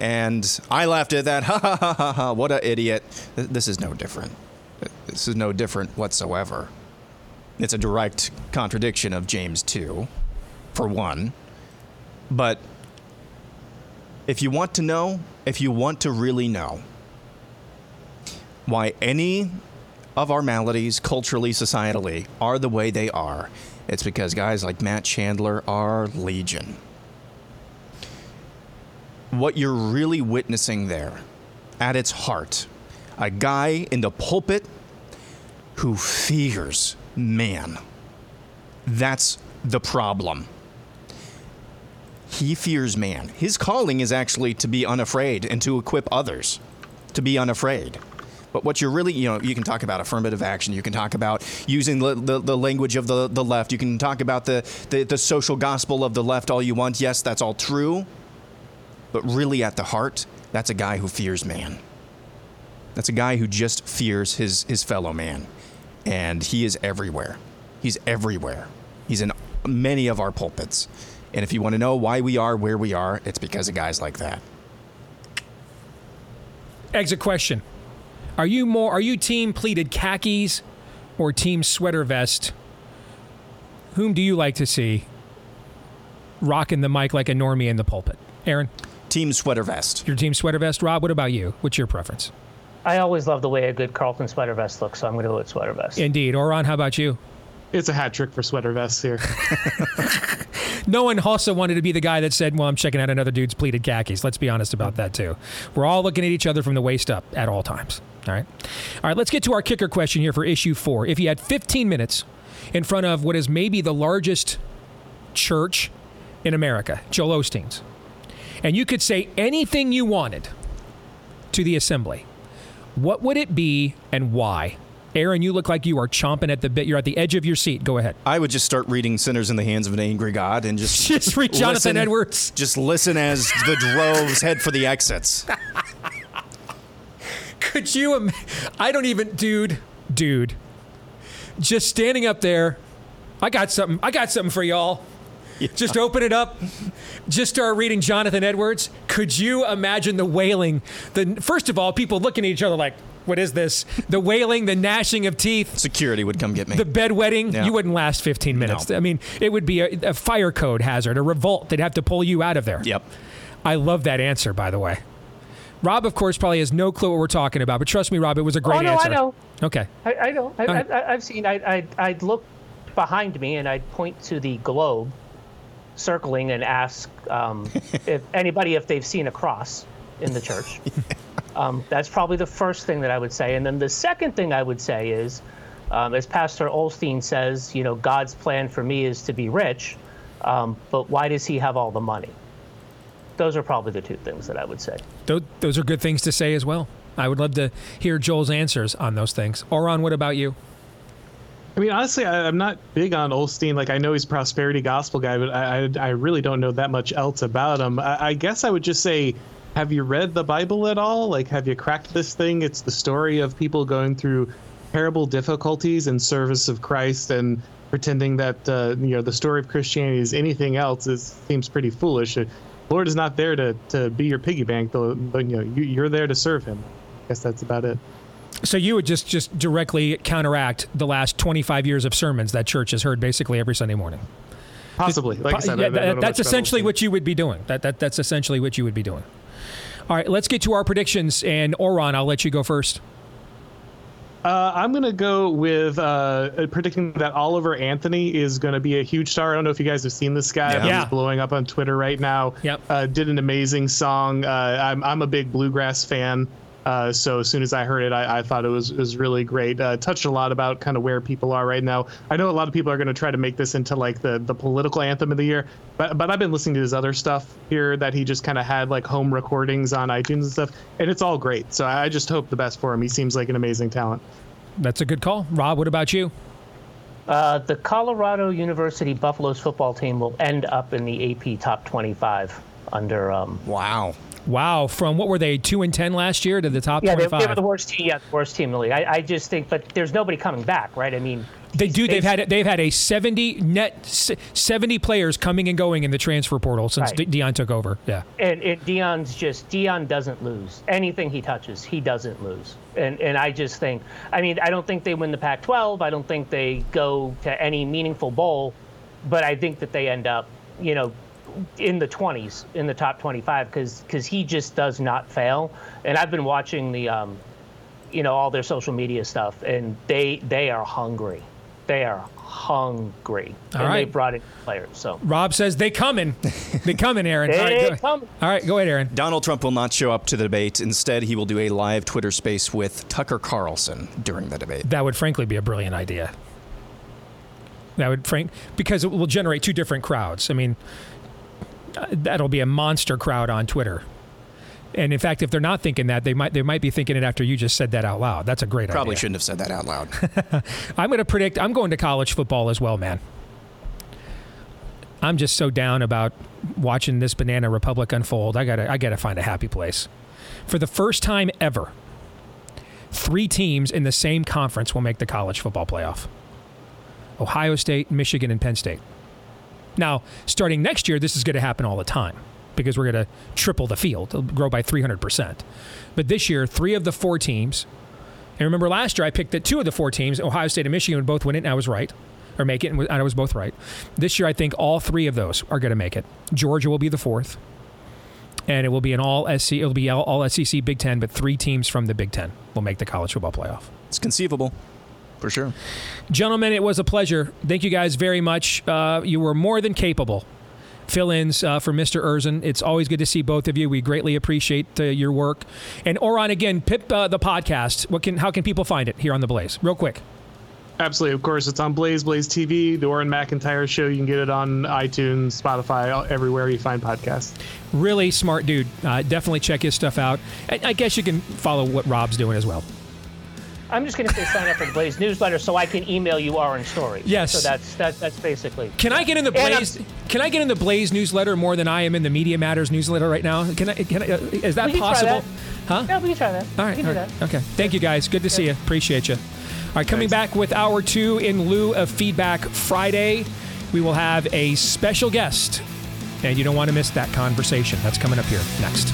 And I laughed at that. Ha ha ha ha ha. What a idiot. This is no different. This is no different whatsoever. It's a direct contradiction of James 2, for one. But if you want to know, if you want to really know why any of our maladies, culturally, societally, are the way they are, it's because guys like Matt Chandler are legion. What you're really witnessing there, at its heart, a guy in the pulpit who fears man. That's the problem. He fears man. His calling is actually to be unafraid and to equip others to be unafraid. But what you're really, you know, you can talk about affirmative action. You can talk about using the, the, the language of the, the left. You can talk about the, the, the social gospel of the left all you want. Yes, that's all true. But really, at the heart, that's a guy who fears man. That's a guy who just fears his, his fellow man. And he is everywhere. He's everywhere. He's in many of our pulpits. And if you want to know why we are where we are, it's because of guys like that. Exit question. Are you more are you team pleated khakis or team sweater vest? Whom do you like to see rocking the mic like a normie in the pulpit? Aaron? Team sweater vest. Your team sweater vest. Rob, what about you? What's your preference? I always love the way a good Carlton sweater vest looks, so I'm going to go with sweater vest. Indeed. Auron, how about you? It's a hat trick for sweater vests here. No one also wanted to be the guy that said, Well, I'm checking out another dude's pleated khakis. Let's be honest about that, too. We're all looking at each other from the waist up at all times. All right. All right, let's get to our kicker question here for issue four. If you had 15 minutes in front of what is maybe the largest church in America, Joel Osteen's, and you could say anything you wanted to the assembly, what would it be and why? Aaron, you look like you are chomping at the bit. You're at the edge of your seat. Go ahead. I would just start reading Sinners in the Hands of an Angry God and just Just read Jonathan listen- Edwards. Just listen as the droves head for the exits. Could you? Im- I don't even, dude, dude. Just standing up there. I got something. I got something for y'all. Just open it up. Just start reading Jonathan Edwards. Could you imagine the wailing? The first of all, people looking at each other like, "What is this?" The wailing, the gnashing of teeth. Security would come get me. The bedwetting. Yeah. You wouldn't last 15 minutes. I mean, it would be a, a fire code hazard, a revolt. They'd have to pull you out of there. Yep. I love that answer, by the way. Rob, of course, probably has no clue what we're talking about, but trust me, Rob, it was a great oh, no, answer. I know. Okay. I, I know. I, All right. I, I've seen. I, I, I'd look behind me and I'd point to the globe circling and ask um, if anybody if they've seen a cross in the church. um, that's probably the first thing that I would say. And then the second thing I would say is, um, as Pastor Osteen says, you know, God's plan for me is to be rich, um, but why does He have all the money? Those are probably the two things that I would say. Those, those are good things to say as well. I would love to hear Joel's answers on those things. Auron, what about you? I mean, honestly, I, I'm not big on Osteen. Like, I know he's a prosperity gospel guy, but I, I, I really don't know that much else about him. I, I guess I would just say, have you read the Bible at all? Like, have you cracked this thing? It's the story of people going through terrible difficulties in service of Christ and pretending that uh, you know the story of Christianity is anything else is seems pretty foolish. Uh, Lord is not there to, to be your piggy bank, though. But you know, you, you're there to serve Him. I guess that's about it. So you would just just directly counteract the last 25 years of sermons that church has heard basically every Sunday morning. Possibly, like I said, Yeah, don't that- that's essentially what you would be doing. That, that that's essentially what you would be doing. All right, let's get to our predictions. And Auron, I'll let you go first. Uh, I'm going to go with uh, predicting that Oliver Anthony is going to be a huge star. I don't know if you guys have seen this guy. Yeah. Yeah. He's blowing up on Twitter right now. Yep. Uh, did an amazing song. Uh, I'm, I'm a big bluegrass fan. Uh, so as soon as I heard it, I, I thought it was, was really great. Uh, touched a lot about kind of where people are right now. I know a lot of people are going to try to make this into like the, the political anthem of the year, but but I've been listening to his other stuff here that he just kind of had like home recordings on iTunes and stuff, and it's all great. So I just hope the best for him. He seems like an amazing talent. That's a good call. Rob, what about you? Uh, the Colorado University Buffaloes football team will end up in the AP top 25 under um, wow Wow, from what were they two and ten last year to the top Yeah, they, twenty-five? they were the worst team. Yeah, the worst team in the league. I, I just think, but there's nobody coming back, right? I mean, They do. They've had they've had a seventy net seventy players coming and going in the transfer portal since Right. Deion took over. Yeah. and, and Deion's just Deion doesn't lose anything he touches. He doesn't lose, and and I just think. I mean, I don't think they win the Pac-12. I don't think they go to any meaningful bowl, but I think that they end up, you know, in the 20s, in the top 25, because because he just does not fail. And I've been watching the, um, you know, all their social media stuff, and they they are hungry. They are hungry, All and they brought in players. So Rob says they coming. they coming, Aaron. They All right, go, coming. All right, go ahead, Aaron. Donald Trump will not show up to the debate. Instead, he will do a live Twitter space with Tucker Carlson during the debate. That would frankly be a brilliant idea. That would frank because it will generate two different crowds. I mean, that'll be a monster crowd on Twitter. And in fact, if they're not thinking that, they might they might be thinking it after you just said that out loud. That's a great Probably idea. shouldn't have said that out loud. I'm going to predict I'm going to college football as well, man. I'm just so down about watching this banana republic unfold. I got to I got to find a happy place. For the first time ever, three teams in the same conference will make the college football playoff. Ohio State, Michigan, and Penn State. Now, starting next year, this is going to happen all the time because we're going to triple the field, it'll grow by 300%. But this year, three of the four teams and remember last year I picked that two of the four teams, Ohio State and Michigan, would both win it, and I was right, or make it, and I was both right. This year I think all three of those are going to make it. Georgia will be the fourth, and it will be an all SC. It'll be all, SEC Big Ten, but three teams from the Big Ten will make the college football playoff. It's conceivable, for sure. Gentlemen, it was a pleasure. Thank you guys very much. Uh, you were more than capable. Fill-ins uh, for Mr. Erzin. It's always good to see both of you. We greatly appreciate uh, your work. And Auron, again, Pip uh, the podcast. What can how can people find it here on the Blaze? Real quick. Absolutely, of course, it's on Blaze, Blaze TV, the Auron MacIntyre Show. You can get it on iTunes, Spotify, everywhere you find podcasts. Really smart dude. Uh, definitely check his stuff out. I, I guess you can follow what Rob's doing as well. I'm just going to say sign up for the Blaze newsletter so I can email you orange stories. Yes. So that's that, that's basically. Can I get in the Blaze? Can I get in the Blaze newsletter more than I am in the Media Matters newsletter right now? Can I? Can I uh, is that We can try possible? that. Huh? Yeah, we can try that. All right. We can all do that. Okay. Thank you guys. Good to see you. Appreciate you. All right. Coming back with hour two in lieu of Feedback Friday, we will have a special guest, and you don't want to miss that conversation. That's coming up here next.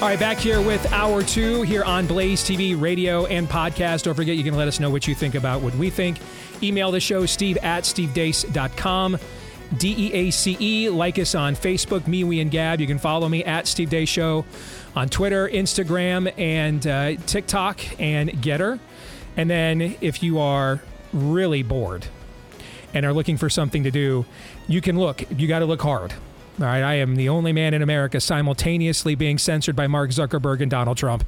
All right, back here with hour two here on Blaze TV, radio, and podcast. Don't forget, you can let us know what you think about what we think. Email the show, steve at stevedeace.com. D E A C E. Like us on Facebook, me, we, and Gab. You can follow me at Steve Deace Show on Twitter, Instagram, and uh, TikTok, and Gettr. And then if you are really bored and are looking for something to do, you can look. You got to look hard. All right, I am the only man in America simultaneously being censored by Mark Zuckerberg and Donald Trump.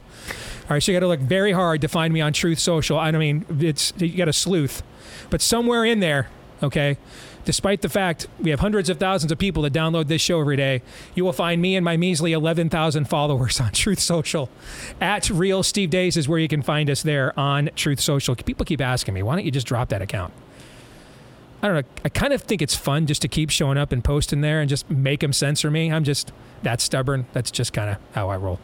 All right, so you got to look very hard to find me on Truth Social. I mean, it's you got a sleuth, but somewhere in there, okay. Despite the fact we have hundreds of thousands of people that download this show every day, you will find me and my measly 11,000 followers on Truth Social. At Real Steve Deace is where you can find us there on Truth Social. People keep asking me, why don't you just drop that account? I don't know. I kind of think it's fun just to keep showing up and posting there and just make them censor me. I'm just that stubborn. That's just kind of how I roll.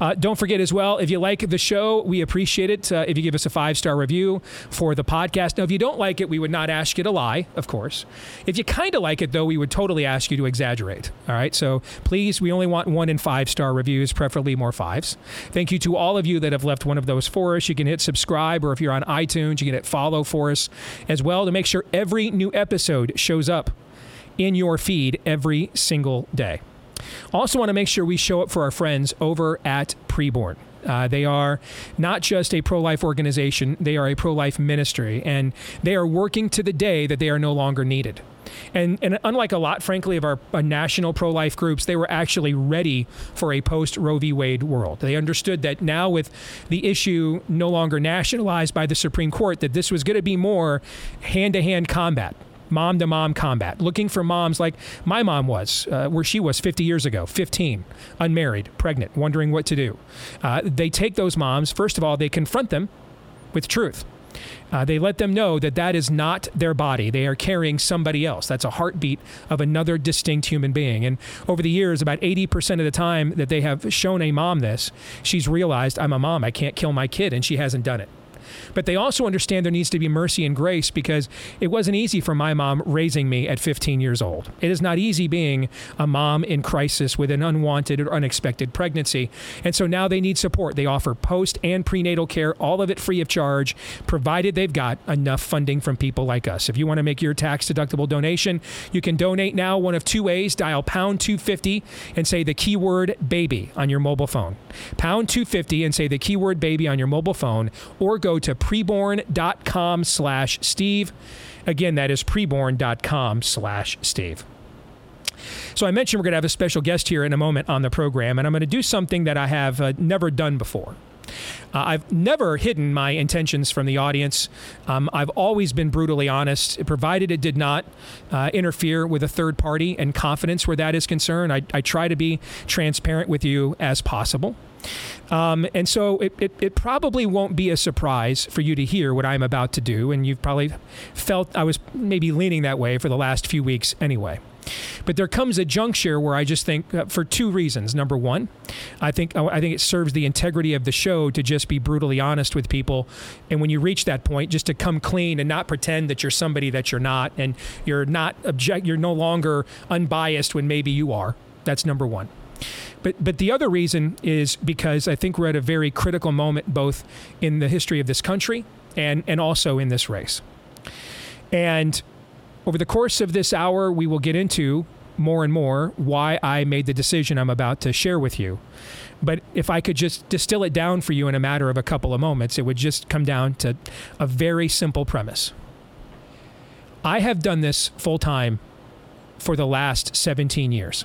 Uh, don't forget as well, if you like the show, we appreciate it uh, if you give us a five star review for the podcast. Now, if you don't like it, we would not ask you to lie, of course. If you kind of like it, though, we would totally ask you to exaggerate. All right. So please, we only want one and five star reviews, preferably more fives. Thank you to all of you that have left one of those for us. You can hit subscribe, or if you're on iTunes, you can hit follow for us as well to make sure every new episode shows up in your feed every single day. Also, want to make sure we show up for our friends over at Preborn. Uh, they are not just a pro life organization, they are a pro life ministry, and they are working to the day that they are no longer needed. And, and unlike a lot, frankly, of our, our national pro life groups, they were actually ready for a post Roe v. Wade world. They understood that now, with the issue no longer nationalized by the Supreme Court, that this was going to be more hand to hand combat mom to mom combat, looking for moms like my mom was, uh, where she was 50 years ago, 15, unmarried, pregnant, wondering what to do. Uh, they take those moms, first of all, they confront them with truth. Uh, they let them know that that is not their body. They are carrying somebody else. That's a heartbeat of another distinct human being. And over the years, about 80% of the time that they have shown a mom this, she's realized, I'm a mom. I can't kill my kid. And she hasn't done it. But they also understand there needs to be mercy and grace because it wasn't easy for my mom raising me at 15 years old. It is not easy being a mom in crisis with an unwanted or unexpected pregnancy. And so now they need support. They offer post and prenatal care, all of it free of charge, provided they've got enough funding from people like us. If you want to make your tax deductible donation, you can donate now one of two ways. Dial pound 250 and say the keyword baby on your mobile phone. Pound 250 and say the keyword baby on your mobile phone or go to preborn.com slash Steve. Again, that is preborn.com slash Steve. So I mentioned we're going to have a special guest here in a moment on the program, and I'm going to do something that I have uh, never done before. Uh, I've never hidden my intentions from the audience. Um, I've always been brutally honest, provided it did not uh, interfere with a third party and confidence where that is concerned. I, I try to be transparent with you as possible. Um, and so it, it, it, probably won't be a surprise for you to hear what I'm about to do. And you've probably felt I was maybe leaning that way for the last few weeks anyway. But there comes a juncture where I just think, uh, for two reasons. Number one, I think I think it serves the integrity of the show to just be brutally honest with people, and when you reach that point, just to come clean and not pretend that you're somebody that you're not, and you're not object, you're no longer unbiased when maybe you are. That's number one. But but the other reason is because I think we're at a very critical moment both in the history of this country and and also in this race. And over the course of this hour, we will get into more and more why I made the decision I'm about to share with you. But if I could just distill it down for you in a matter of a couple of moments, it would just come down to a very simple premise. I have done this full time for the last 17 years.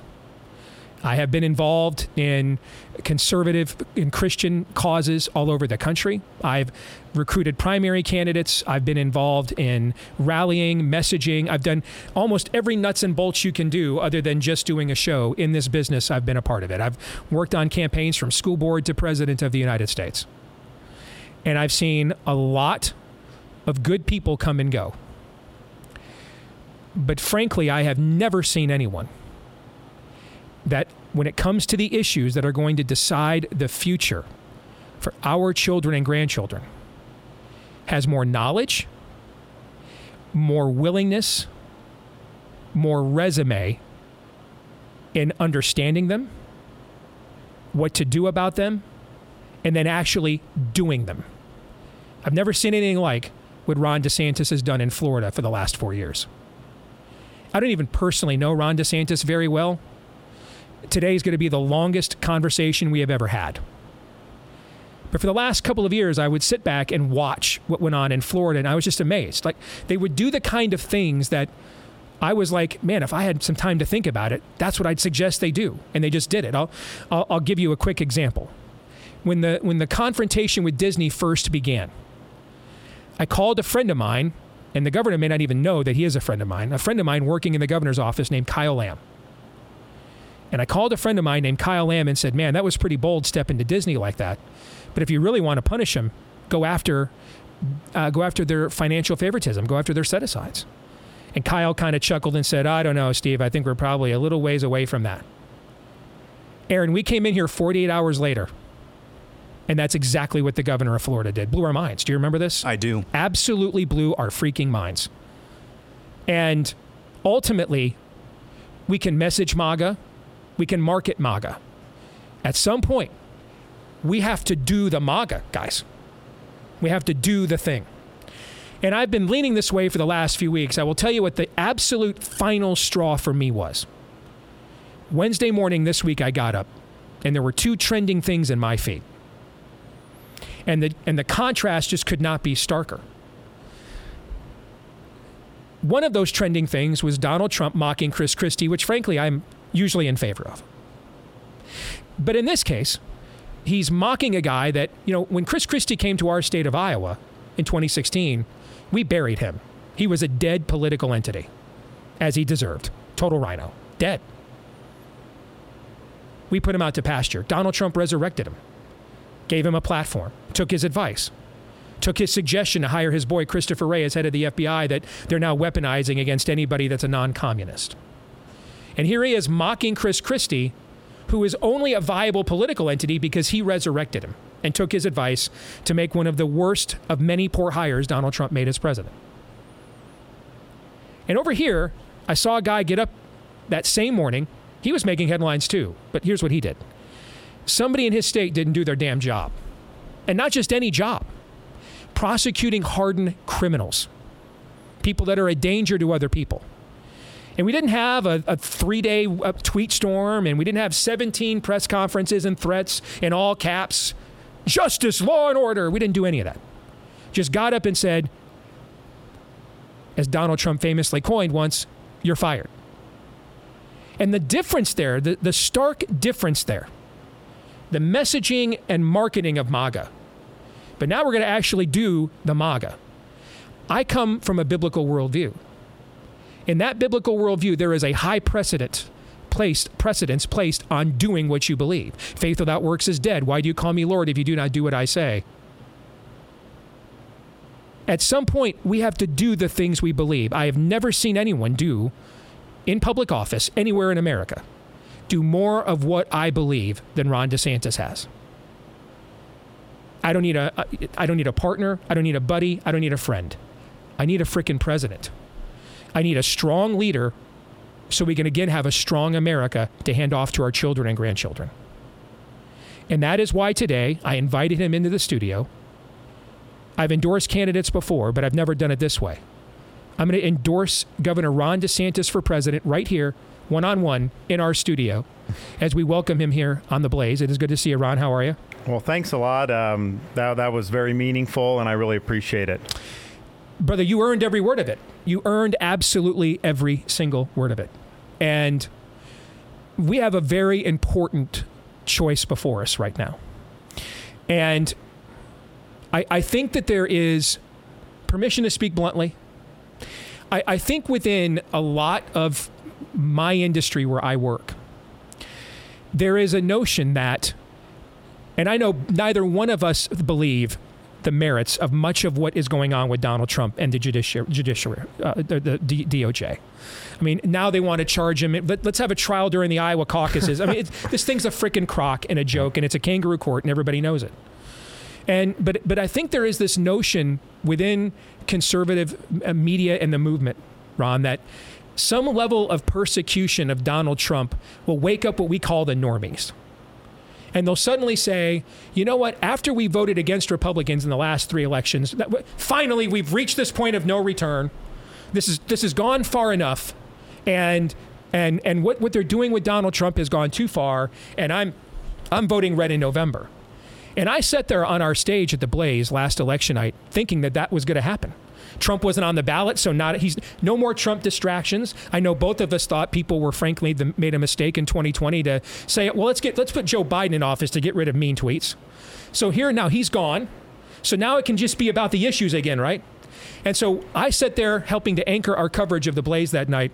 I have been involved in conservative and Christian causes all over the country. I've recruited primary candidates. I've been involved in rallying, messaging. I've done almost every nuts and bolts you can do other than just doing a show in this business. I've been a part of it. I've worked on campaigns from school board to president of the United States. And I've seen a lot of good people come and go. But frankly, I have never seen anyone that when it comes to the issues that are going to decide the future for our children and grandchildren, has more knowledge, more willingness, more resume in understanding them, what to do about them, and then actually doing them. I've never seen anything like what Ron DeSantis has done in Florida for the last four years. I don't even personally know Ron DeSantis very well today is going to be the longest conversation we have ever had. But for the last couple of years, I would sit back and watch what went on in Florida, and I was just amazed. Like, they would do the kind of things that I was like, man, if I had some time to think about it, that's what I'd suggest they do. And they just did it. I'll, I'll, I'll give you a quick example. When the, when the confrontation with Disney first began, I called a friend of mine, and the governor may not even know that he is a friend of mine, a friend of mine working in the governor's office named Kyle Lamb. And I called a friend of mine named Kyle Lamb and said, "Man, that was pretty bold stepping to Disney like that. But if you really want to punish them, go after uh, go after their financial favoritism, go after their set asides." And Kyle kind of chuckled and said, "I don't know, Steve. I think we're probably a little ways away from that." Aaron, we came in here 48 hours later. And that's exactly what the governor of Florida did. Blew our minds. Do you remember this? I do. Absolutely blew our freaking minds. And ultimately, we can message MAGA, we can market MAGA. At some point, we have to do the MAGA, guys. We have to do the thing. And I've been leaning this way for the last few weeks. I will tell you what the absolute final straw for me was. Wednesday morning this week, I got up, and there were two trending things in my feed. And the, and the contrast just could not be starker. one of those trending things was Donald Trump mocking Chris Christie, which frankly I'm usually in favor of. But in this case, he's mocking a guy that, you know, when Chris Christie came to our state of Iowa in 2016, we buried him. He was a dead political entity, as he deserved. Total rhino. Dead. We put him out to pasture. Donald Trump resurrected him, gave him a platform, took his advice, took his suggestion to hire his boy Christopher Wray as head of the FBI that they're now weaponizing against anybody that's a non communist. And here he is mocking Chris Christie, who is only a viable political entity because he resurrected him and took his advice to make one of the worst of many poor hires Donald Trump made as president. And over here, I saw a guy get up that same morning. He was making headlines too, but here's what he did somebody in his state didn't do their damn job. And not just any job, prosecuting hardened criminals, people that are a danger to other people. And we didn't have a, a three day uh, tweet storm, and we didn't have 17 press conferences and threats in all caps justice, law, and order. We didn't do any of that. Just got up and said, as Donald Trump famously coined once, you're fired. And the difference there, the, the stark difference there, the messaging and marketing of MAGA. But now we're going to actually do the MAGA. I come from a biblical worldview. In that biblical worldview, there is a high precedent placed precedence placed on doing what you believe. Faith without works is dead. Why do you call me Lord if you do not do what I say? At some point, we have to do the things we believe. I have never seen anyone do in public office anywhere in America do more of what I believe than Ron DeSantis has. I don't need a I don't need a partner, I don't need a buddy, I don't need a friend. I need a freaking president. I need a strong leader so we can again have a strong America to hand off to our children and grandchildren. And that is why today I invited him into the studio. I've endorsed candidates before, but I've never done it this way. I'm going to endorse Governor Ron DeSantis for president right here, one on one, in our studio, as we welcome him here on the Blaze. It is good to see you, Ron. How are you? Well, thanks a lot. Um, that, that was very meaningful, and I really appreciate it. Brother, you earned every word of it. You earned absolutely every single word of it. And we have a very important choice before us right now. And I, I think that there is permission to speak bluntly. I, I think within a lot of my industry where I work, there is a notion that, and I know neither one of us believe the merits of much of what is going on with Donald Trump and the judiciary, judiciary uh, the, the DOJ. I mean, now they want to charge him. Let, us have a trial during the Iowa caucuses. I mean, this thing's a freaking crock and a joke, and it's a kangaroo court, and everybody knows it. And but but I think there is this notion within conservative uh, media and the movement, Ron, that some level of persecution of Donald Trump will wake up what we call the normies and they'll suddenly say, you know what, after we voted against Republicans in the last three elections, that, finally we've reached this point of no return. This is this has gone far enough, and and and what, what they're doing with Donald Trump has gone too far, and I'm I'm voting red in November. And I sat there on our stage at the Blaze last election night thinking that that was going to happen. Trump wasn't on the ballot, so not he's no more Trump distractions. I know both of us thought people were frankly the, made a mistake in 2020 to say, well, let's get let's put Joe Biden in office to get rid of mean tweets. So here now he's gone. So now it can just be about the issues again, right? And so I sat there helping to anchor our coverage of the Blaze that night.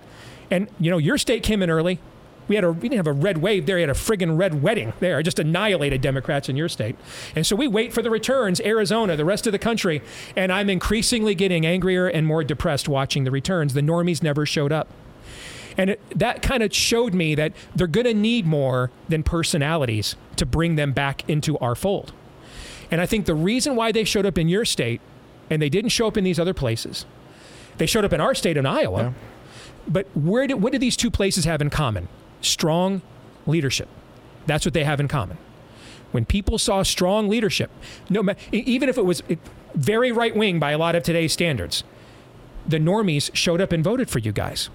And you know, your state came in early. We had a we didn't have a red wave there. We had a friggin' red wedding there. Just annihilated Democrats in your state. And so we wait for the returns, Arizona, the rest of the country. And I'm increasingly getting angrier and more depressed watching the returns. The normies never showed up. And it, that kind of showed me that they're going to need more than personalities to bring them back into our fold. And I think the reason why they showed up in your state and they didn't show up in these other places, they showed up in our state in Iowa. Yeah. But where did, what do these two places have in common? Strong leadership. That's what they have in common. When people saw strong leadership, no, even if it was very right wing by a lot of today's standards, the normies showed up and voted for you guys.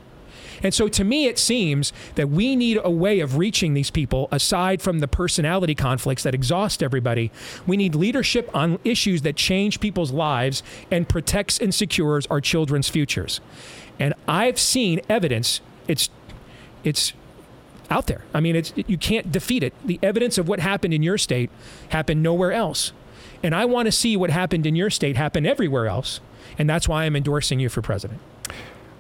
And so to me, it seems that we need a way of reaching these people aside from the personality conflicts that exhaust everybody. We need leadership on issues that change people's lives and protects and secures our children's futures. And I've seen evidence. It's it's out there. I mean, it's you can't defeat it. The evidence of what happened in your state happened nowhere else. And I want to see what happened in your state happen everywhere else. And that's why I'm endorsing you for president.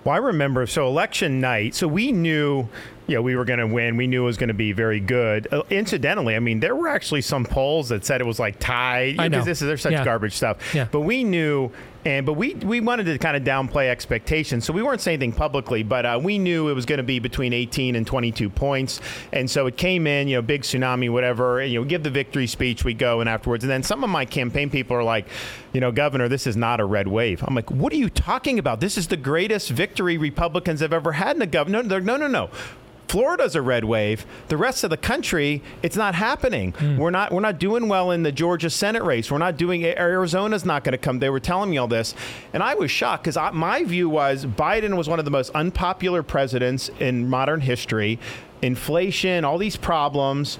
Well, I remember, so election night, so we knew, you know, we were going to win. We knew it was going to be very good. Uh, incidentally, I mean, there were actually some polls that said it was like tied. I know. Because this is, there's such Yeah. garbage stuff. Yeah. But we knew, and but we we wanted to kind of downplay expectations, so we weren't saying anything publicly. But uh, we knew it was going to be between 18 and 22 points, and so it came in, you know, big tsunami, whatever. and, You know, give the victory speech, we go, and afterwards, and then some of my campaign people are like, you know, Governor, this is not a red wave. I'm like, what are you talking about? This is the greatest victory Republicans have ever had in the governor. No, no, no, no. Florida's a red wave. The rest of the country, it's not happening. Hmm. We're not we're not doing well in the Georgia Senate race. We're not doing Arizona's not going to come. They were telling me all this, and I was shocked because my view was Biden was one of the most unpopular presidents in modern history. Inflation, all these problems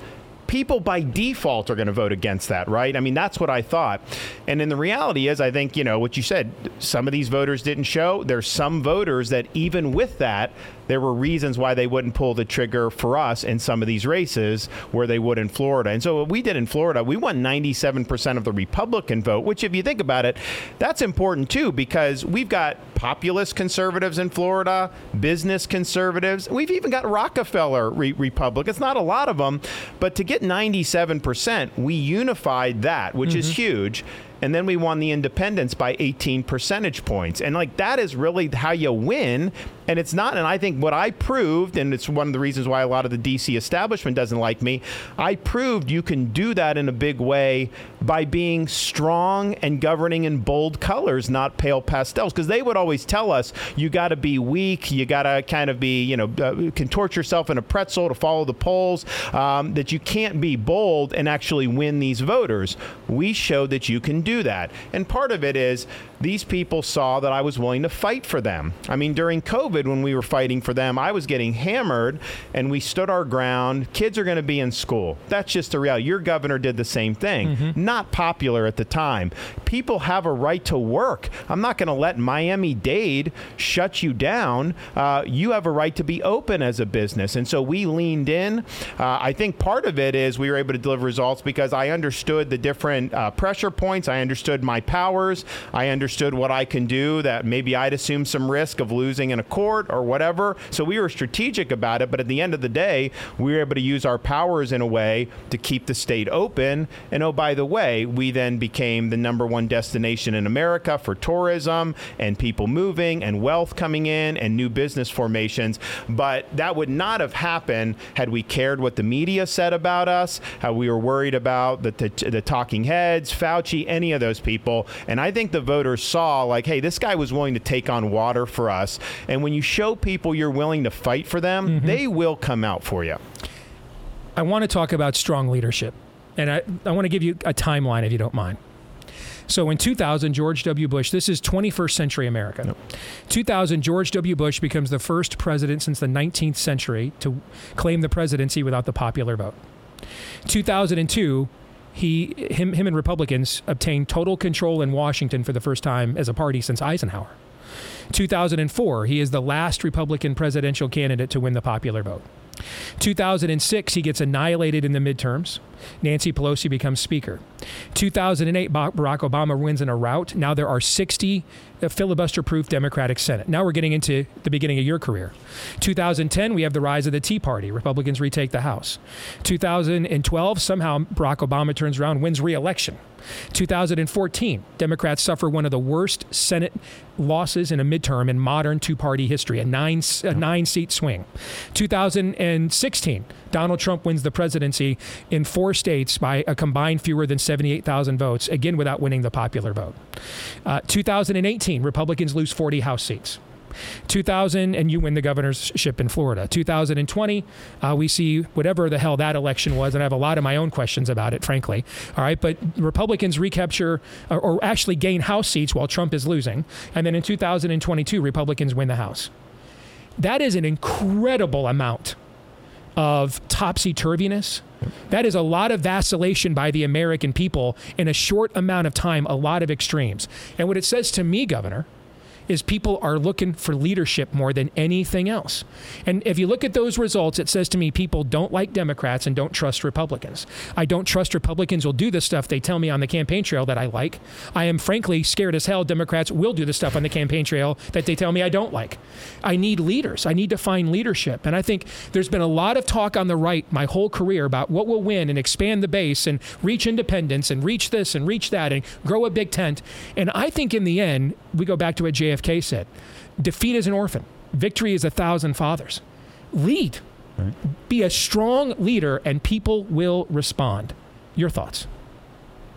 people by default are going to vote against that, right? I mean, that's what I thought. And then the reality is, I think, you know, what you said, some of these voters didn't show. There's some voters that, even with that, there were reasons why they wouldn't pull the trigger for us in some of these races where they would in Florida. And so what we did in Florida, we won 97% of the Republican vote, which, if you think about it, that's important too, because we've got populist conservatives in Florida, business conservatives. We've even got Rockefeller re- Republicans, not a lot of them, but to get 97%, we unified that, which is mm-hmm. huge. And then we won the independents by 18 percentage points. And like that is really how you win. And it's not, and I think what I proved, and it's one of the reasons why a lot of the DC establishment doesn't like me, I proved you can do that in a big way by being strong and governing in bold colors, not pale pastels. Because they would always tell us you got to be weak, you got to kind of be, you know, uh, contort yourself in a pretzel to follow the polls, um, that you can't be bold and actually win these voters. We showed that you can do that. And part of it is these people saw that I was willing to fight for them. I mean, during COVID, when we were fighting for them, I was getting hammered and we stood our ground. Kids are going to be in school. That's just the reality. Your governor did the same thing. Not popular at the time. People have a right to work. I'm not going to let Miami Dade shut you down. Uh, you have a right to be open as a business. And so we leaned in. Uh, I think part of it is we were able to deliver results because I understood the different uh, pressure points. I understood my powers. I understood what I can do that maybe I'd assume some risk of losing in a court or whatever. So we were strategic about it. But at the end of the day, we were able to use our powers in a way to keep the state open. And oh, by the way, we then became the number one destination in America for tourism and people moving and wealth coming in and new business formations. But that would not have happened had we cared what the media said about us, how we were worried about the, the, talking heads, Fauci, any of those people. And I think the voters saw, like, hey, this guy was willing to take on water for us. And when you show people you're willing to fight for them, mm-hmm. they will come out for you. I want to talk about strong leadership. And I, I want to give you a timeline if you don't mind. So in 2000, George W. Bush, this is 21st century America. 2000, George W. Bush becomes the first president since the 19th century to claim the presidency without the popular vote. 2002, he, him, him and Republicans obtained total control in Washington for the first time as a party since Eisenhower. 2004, he is the last Republican presidential candidate to win the popular vote. 2006, he gets annihilated in the midterms. Nancy Pelosi becomes Speaker. 2008, Barack Obama wins in a rout. Now there are 60 uh, filibuster proof Democratic Senate. Now we're getting into the beginning of your career. 2010, we have the rise of the Tea Party. Republicans retake the House. 2012, somehow Barack Obama turns around, wins re election. 2014, Democrats suffer one of the worst Senate losses in a midterm in modern two party history, a nine, a nine seat swing. 2016, Donald Trump wins the presidency in four states by a combined fewer than 78,000 votes, again without winning the popular vote. Uh, 2018, Republicans lose 40 House seats. 2000, and you win the governorship in Florida. 2020, uh, we see whatever the hell that election was, and I have a lot of my own questions about it, frankly. All right, but Republicans recapture or, or actually gain House seats while Trump is losing. And then in 2022, Republicans win the House. That is an incredible amount of topsy turviness. That is a lot of vacillation by the American people in a short amount of time, a lot of extremes. And what it says to me, Governor, is people are looking for leadership more than anything else. And if you look at those results, it says to me people don't like Democrats and don't trust Republicans. I don't trust Republicans will do the stuff they tell me on the campaign trail that I like. I am frankly scared as hell Democrats will do the stuff on the campaign trail that they tell me I don't like. I need leaders. I need to find leadership. And I think there's been a lot of talk on the right my whole career about what will win and expand the base and reach independence and reach this and reach that and grow a big tent. And I think in the end, we go back to what JFK JFK said defeat is an orphan, victory is a thousand fathers. Lead. Right. Be a strong leader, and people will respond. Your thoughts?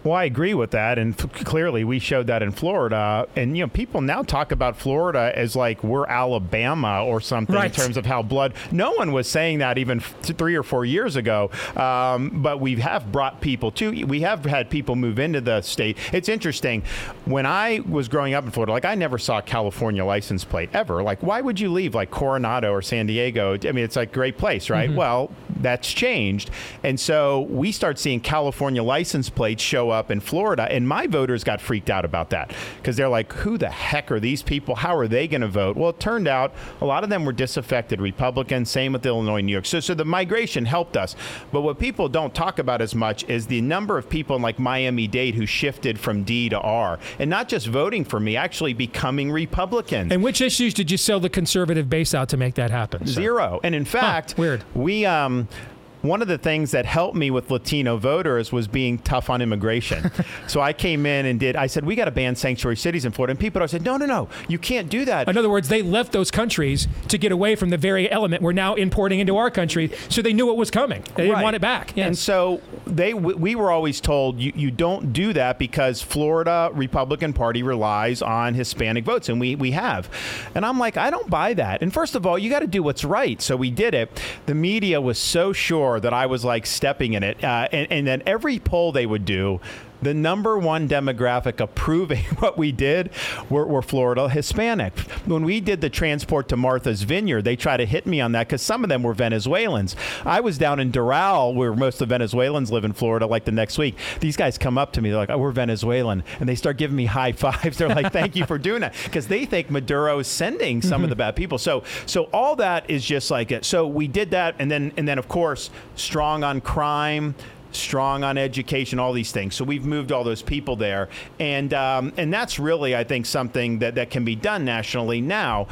Well, I agree with that, and f- clearly we showed that in Florida. And you know, people now talk about Florida as like we're Alabama or something right. in terms of how blood. No one was saying that even f- three or four years ago. Um, but we have brought people to. We have had people move into the state. It's interesting. When I was growing up in Florida, like I never saw a California license plate ever. Like, why would you leave like Coronado or San Diego? I mean, it's like a great place, right? Mm-hmm. Well, that's changed, and so we start seeing California license plates show up in Florida. And my voters got freaked out about that because they're like, who the heck are these people? How are they going to vote? Well, it turned out a lot of them were disaffected Republicans, same with Illinois, New York. So, so the migration helped us. But what people don't talk about as much is the number of people in like Miami Dade who shifted from D to R and not just voting for me, actually becoming Republicans. And which issues did you sell the conservative base out to make that happen? Zero. And in fact, huh, weird. We um, yeah one of the things that helped me with Latino voters was being tough on immigration. so I came in and did, I said, we got to ban sanctuary cities in Florida. And people said, no, no, no, you can't do that. In other words, they left those countries to get away from the very element we're now importing into our country. So they knew it was coming. They didn't right. want it back. Yes. And so they, we were always told you, you don't do that because Florida Republican Party relies on Hispanic votes. And we, we have. And I'm like, I don't buy that. And first of all, you got to do what's right. So we did it. The media was so sure that I was like stepping in it. Uh, and, and then every poll they would do, the number one demographic approving what we did were, were, Florida Hispanic. When we did the transport to Martha's Vineyard, they tried to hit me on that because some of them were Venezuelans. I was down in Doral, where most of the Venezuelans live in Florida, like the next week. These guys come up to me, they're like, oh, we're Venezuelan. And they start giving me high fives. They're like, thank you for doing that. Because they think Maduro is sending some mm-hmm. of the bad people. So, so all that is just like it. So we did that. And then, and then of course, strong on crime strong on education, all these things. So we've moved all those people there, and um, and that's really, I think, something that that can be done nationally now.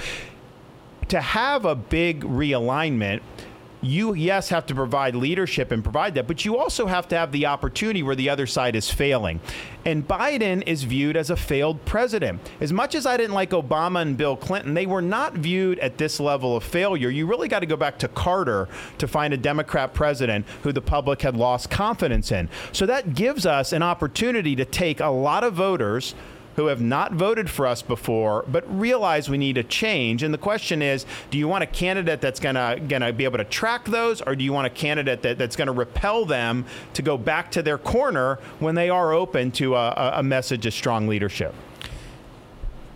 To have a big realignment you yes have to provide leadership and provide that, but you also have to have the opportunity where the other side is failing. And Biden is viewed as a failed president. As much as I didn't like Obama and Bill Clinton, they were not viewed at this level of failure. You really got to go back to Carter to find a Democrat president who the public had lost confidence in. So that gives us an opportunity to take a lot of voters who have not voted for us before, but realize we need a change. And the question is, do you want a candidate that's gonna gonna be able to track those, or do you want a candidate that, that's gonna repel them to go back to their corner when they are open to a, a message of strong leadership?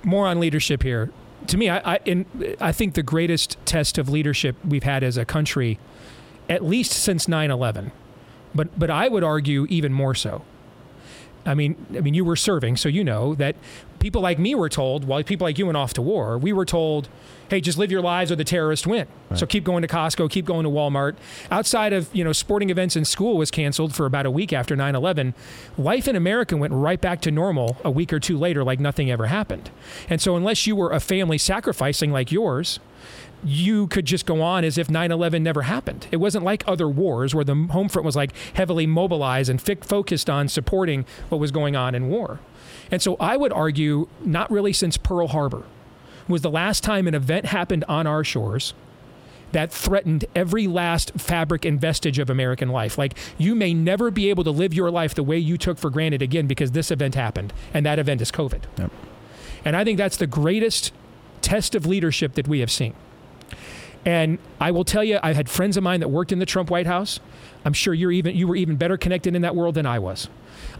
More on leadership here. To me, I, I, in, I think the greatest test of leadership we've had as a country, at least since 9 11, but, but I would argue even more so I mean, I mean, you were serving, so you know that people like me were told, while people like you went off to war, we were told, hey, just live your lives or the terrorists win. Right. So keep going to Costco, keep going to Walmart. Outside of, you know, sporting events in school was canceled for about a week after 9-11. Life in America went right back to normal a week or two later like nothing ever happened. And so unless you were a family sacrificing like yours, you could just go on as if 9-11 never happened it wasn't like other wars where the home front was like heavily mobilized and fi- focused on supporting what was going on in war and so i would argue not really since pearl harbor was the last time an event happened on our shores that threatened every last fabric and vestige of American life. Like, you may never be able to live your life the way you took for granted again because this event happened, and that event is COVID. Yep. And I think that's the greatest test of leadership that we have seen. And I will tell you, I had friends of mine that worked in the Trump White House. I'm sure you're even you were even better connected in that world than I was.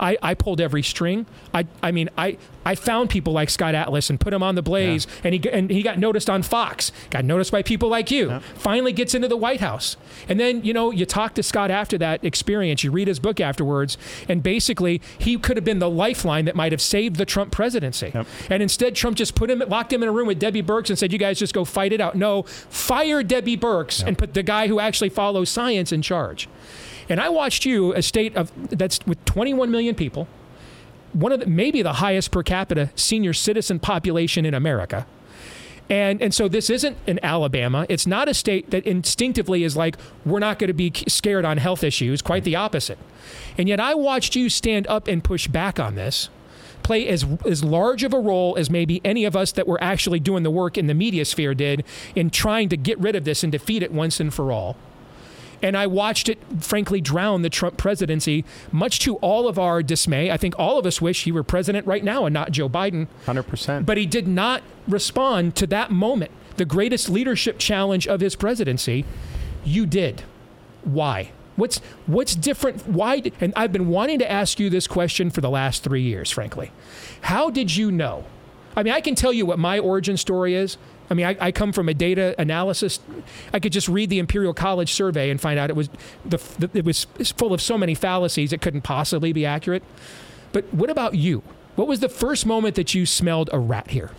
I, I pulled every string. I, I mean, I, I found people like Scott Atlas and put him on the Blaze, and he and he got noticed on Fox. Got noticed by people like you. Finally, gets into the White House, and then you know you talk to Scott after that experience. You read his book afterwards, and basically he could have been the lifeline that might have saved the Trump presidency. And instead, Trump just put him, locked him in a room with Debbie Birx, and said, "You guys just go fight it out." No, fire Debbie Birx and put the guy who actually follows science in charge. And I watched you, a state of that's with 21 million people, one of the, maybe the highest per capita senior citizen population in America. And and so this isn't in Alabama. It's not a state that instinctively is like we're not going to be scared on health issues. Quite the opposite. And yet I watched you stand up and push back on this. Play as as large of a role as maybe any of us that were actually doing the work in the media sphere did in trying to get rid of this and defeat it once and for all. And I watched it, frankly, drown the Trump presidency, much to all of our dismay. I think all of us wish he were president right now and not Joe Biden. 100%. But he did not respond to that moment, the greatest leadership challenge of his presidency. You did. Why? What's what's different? Why? And I've been wanting to ask you this question for the last three years, frankly. How did you know? I mean, I can tell you what my origin story is. I mean, I, I come from a data analysis. I could just read the Imperial College survey and find out it was the, the it was full of so many fallacies it couldn't possibly be accurate. But what about you? What was the first moment that you smelled a rat here?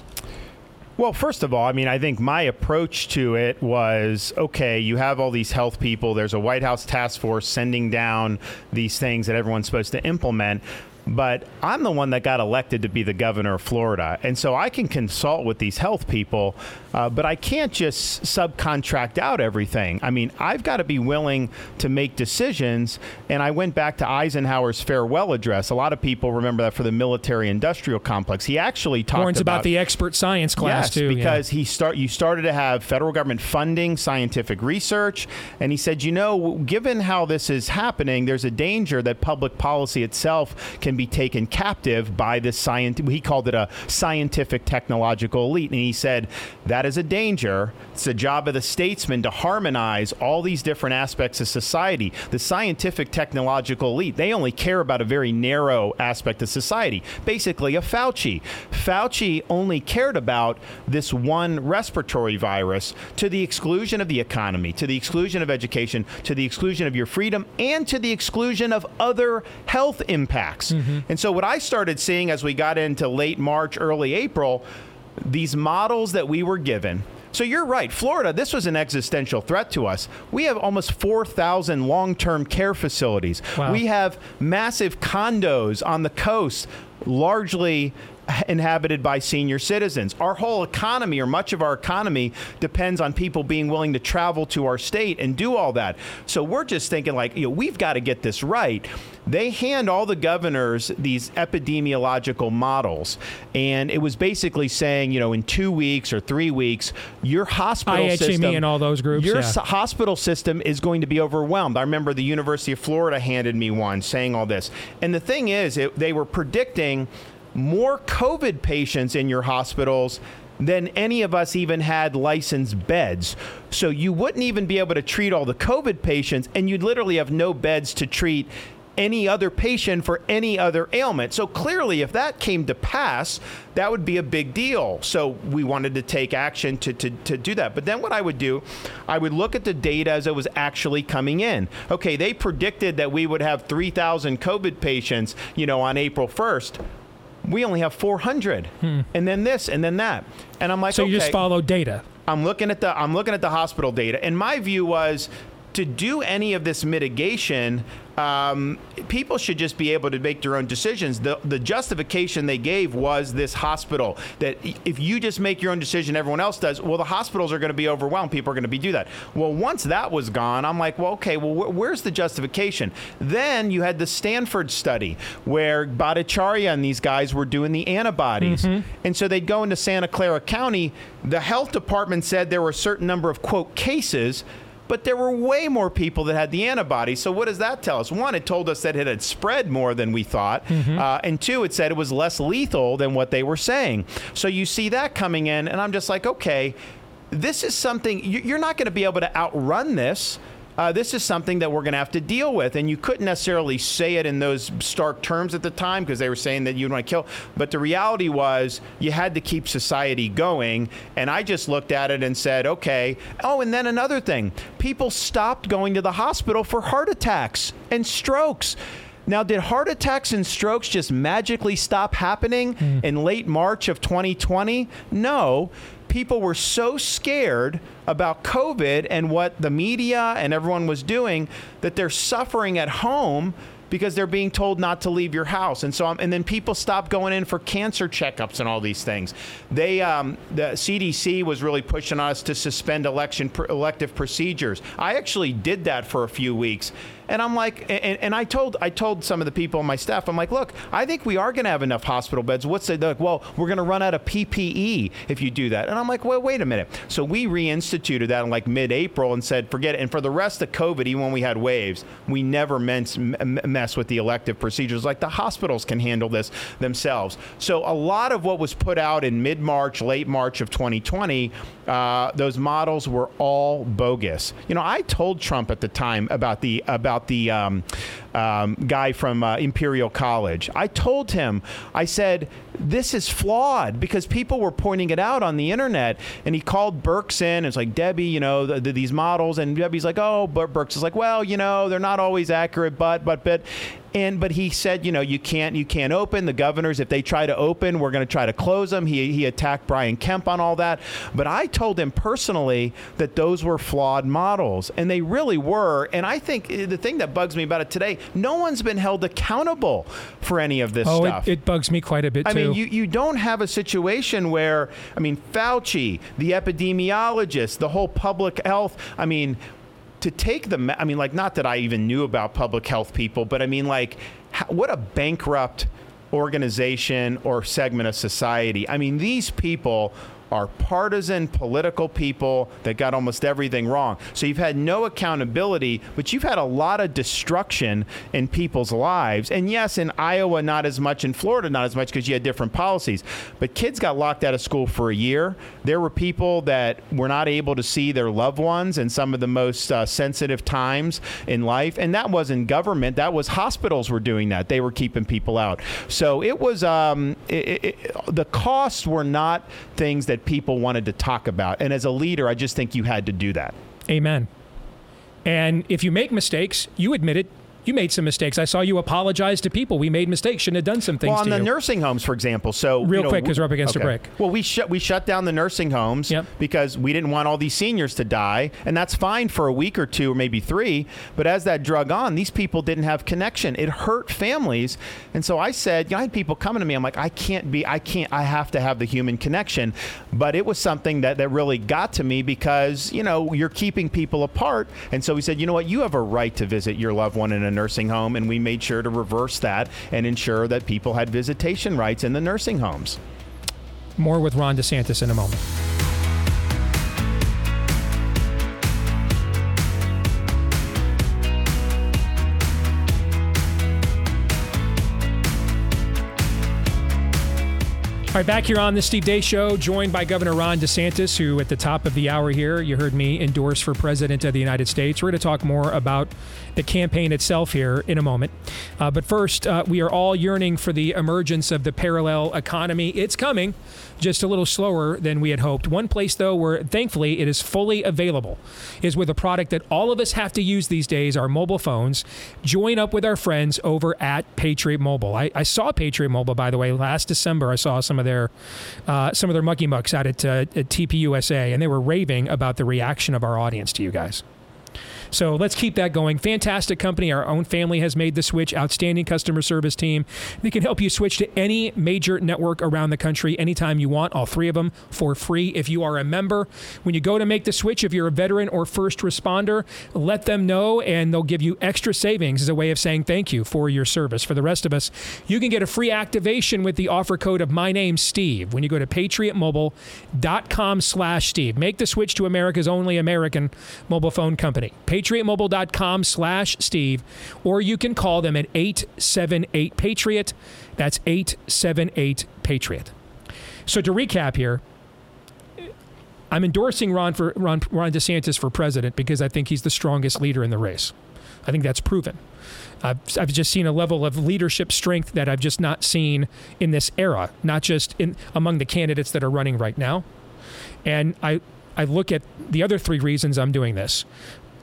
Well, first of all, I mean, I think my approach to it was okay, you have all these health people, there's a White House task force sending down these things that everyone's supposed to implement. But I'm the one that got elected to be the governor of Florida. And so I can consult with these health people, uh, but I can't just subcontract out everything. I mean, I've got to be willing to make decisions. And I went back to Eisenhower's farewell address. A lot of people remember that for the military industrial complex. He actually talked Warns about, the expert science class yes, too. yeah. because he start you started to have federal government funding scientific research, and he said, you know, given how this is happening, there's a danger that public policy itself can be taken captive by this science. He called it a scientific technological elite, and he said that is a danger. It's the job of the statesman to harmonize all these different aspects of society. The scientific technological elite they only care about a very narrow aspect of society, basically a Fauci. Fauci only cared about this one respiratory virus to the exclusion of the economy, to the exclusion of education, to the exclusion of your freedom, and to the exclusion of other health impacts. Mm-hmm. And so, what I started seeing as we got into late March, early April, these models that we were given. So you're right, Florida, this was an existential threat to us. We have almost 4,000 long term care facilities. Wow. We have massive condos on the coast, largely inhabited by senior citizens. Our whole economy, or much of our economy, depends on people being willing to travel to our state and do all that. So we're just thinking, like, you know, we've got to get this right. They hand all the governors these epidemiological models, and it was basically saying, you know, in two weeks or three weeks, your hospital IHME system and all those groups, your yeah. s- hospital system is going to be overwhelmed. I remember the University of Florida handed me one saying all this. And the thing is, it, they were predicting more COVID patients in your hospitals than any of us even had licensed beds. So you wouldn't even be able to treat all the COVID patients, and you'd literally have no beds to treat any other patient for any other ailment. So clearly, if that came to pass, that would be a big deal. So we wanted to take action to, to, to do that. But then what I would do, I would look at the data as it was actually coming in. Okay, they predicted that we would have 3,000 COVID patients, you know, on April 1st. We only have 400, and then this, and then that, and I'm like, Hmm. so you just follow data. I'm looking at the I'm looking at the hospital data, and my view was to do any of this mitigation. Um, people should just be able to make their own decisions. The the justification they gave was this hospital that if you just make your own decision, everyone else does. Well, the hospitals are going to be overwhelmed. People are going to be do that. Well, once that was gone, I'm like, well, okay, well, wh- where's the justification? Then you had the Stanford study where Bhattacharya and these guys were doing the antibodies, and so they'd go into Santa Clara County. The health department said there were a certain number of quote cases. But there were way more people that had the antibodies. So what does that tell us? One, it told us that it had spread more than we thought, uh, and two, it said it was less lethal than what they were saying. So you see that coming in, and I'm just like, okay, this is something you're not going to be able to outrun this. Uh, this is something that we're going to have to deal with. And you couldn't necessarily say it in those stark terms at the time because they were saying that you'd want to kill. But the reality was you had to keep society going. And I just looked at it and said, okay. Oh, and then another thing people stopped going to the hospital for heart attacks and strokes. Now, did heart attacks and strokes just magically stop happening in late March of 2020? No. People were so scared about COVID and what the media and everyone was doing that they're suffering at home because they're being told not to leave your house, and so um, and then people stop going in for cancer checkups and all these things. They um, the CDC was really pushing us to suspend election pr- elective procedures. I actually did that for a few weeks. And I'm like, and, and I told I told some of the people on my staff, I'm like, look, I think we are going to have enough hospital beds. What's the like? Well, we're going to run out of PPE if you do that. And I'm like, well, wait a minute. So we reinstituted that in like mid-April and said, forget it. And for the rest of COVID, even when we had waves, we never mess, mess with the elective procedures. Like the hospitals can handle this themselves. So a lot of what was put out in mid-March, late March of 2020, uh, those models were all bogus. You know, I told Trump at the time about the about the um, um, guy from uh, Imperial College. I told him, I said, this is flawed because people were pointing it out on the internet. And he called Birx in. It's like, Debbie, you know, the, the, these models. And Debbie's like, oh, but Birx is like, well, you know, they're not always accurate, but, but, but. And but he said, you know, you can't you can't open the governors if they try to open, we're going to try to close them. He he attacked Brian Kemp on all that, but I told him personally that those were flawed models, and they really were. And I think eh, the thing that bugs me about it today, no one's been held accountable for any of this oh, stuff. It, it bugs me quite a bit I too. mean, you, you don't have a situation where, I mean, Fauci, the epidemiologist, the whole public health, I mean, to take the, I mean, like, not that I even knew about public health people, but I mean, like, how, what a bankrupt organization or segment of society. I mean, these people are partisan political people that got almost everything wrong. So you've had no accountability, but you've had a lot of destruction in people's lives. And yes, in Iowa, not as much, in Florida, not as much because you had different policies. But kids got locked out of school for a year. There were people that were not able to see their loved ones in some of the most uh, sensitive times in life. And that wasn't government, that was hospitals were doing that. They were keeping people out. So it was, um, it, it, the costs were not things that people wanted to talk about. And as a leader, I just think you had to do that. Amen. And if you make mistakes, you admit it. You made some mistakes. I saw you apologize to people. We made mistakes. Shouldn't have done some things. Well, on the you. nursing homes, for example. So Real you know, quick, 'cause we- we're up against a break. Well, we shut we shut down the nursing homes because we didn't want all these seniors to die, and that's fine for a week or two or maybe three. But as that drug on, these people didn't have connection. It hurt families, and so I said, you know, I had people coming to me. I'm like, I can't be, I can't, I have to have the human connection. But it was something that that really got to me because you know you're keeping people apart, and so we said, you know what, you have a right to visit your loved one in a nursing home, and we made sure to reverse that and ensure that people had visitation rights in the nursing homes. More with Ron DeSantis in a moment. All right, back here on the Steve Deace Show, joined by Governor Ron DeSantis, who at the top of the hour here, you heard me endorse for President of the United States. We're going to talk more about the campaign itself here in a moment. Uh, but first, uh, we are all yearning for the emergence of the parallel economy. It's coming, just a little slower than we had hoped. One place, though, where thankfully it is fully available is with a product that all of us have to use these days our mobile phones. Join up with our friends over at Patriot Mobile. I, I saw Patriot Mobile, by the way, last December. I saw some of their uh, some of their mucky mucks out at, uh, at TPUSA, and they were raving about the reaction of our audience to you guys. So let's keep that going. Fantastic company. Our own family has made the switch. Outstanding customer service team. They can help you switch to any major network around the country anytime you want. All three of them for free if you are a member. When you go to make the switch, if you're a veteran or first responder, let them know and they'll give you extra savings as a way of saying thank you for your service. For the rest of us, you can get a free activation with the offer code of my name Steve when you go to patriotmobile.com slash Steve. Make the switch to America's only American mobile phone company patriotmobile.com slash steve or you can call them at 878 patriot that's 878 patriot so to recap here I'm endorsing Ron for Ron, Ron DeSantis for president because I think he's the strongest leader in the race. I think that's proven. I've, I've just seen a level of leadership strength that I've just not seen in this era, not just in among the candidates that are running right now. And I, I look at the other three reasons I'm doing this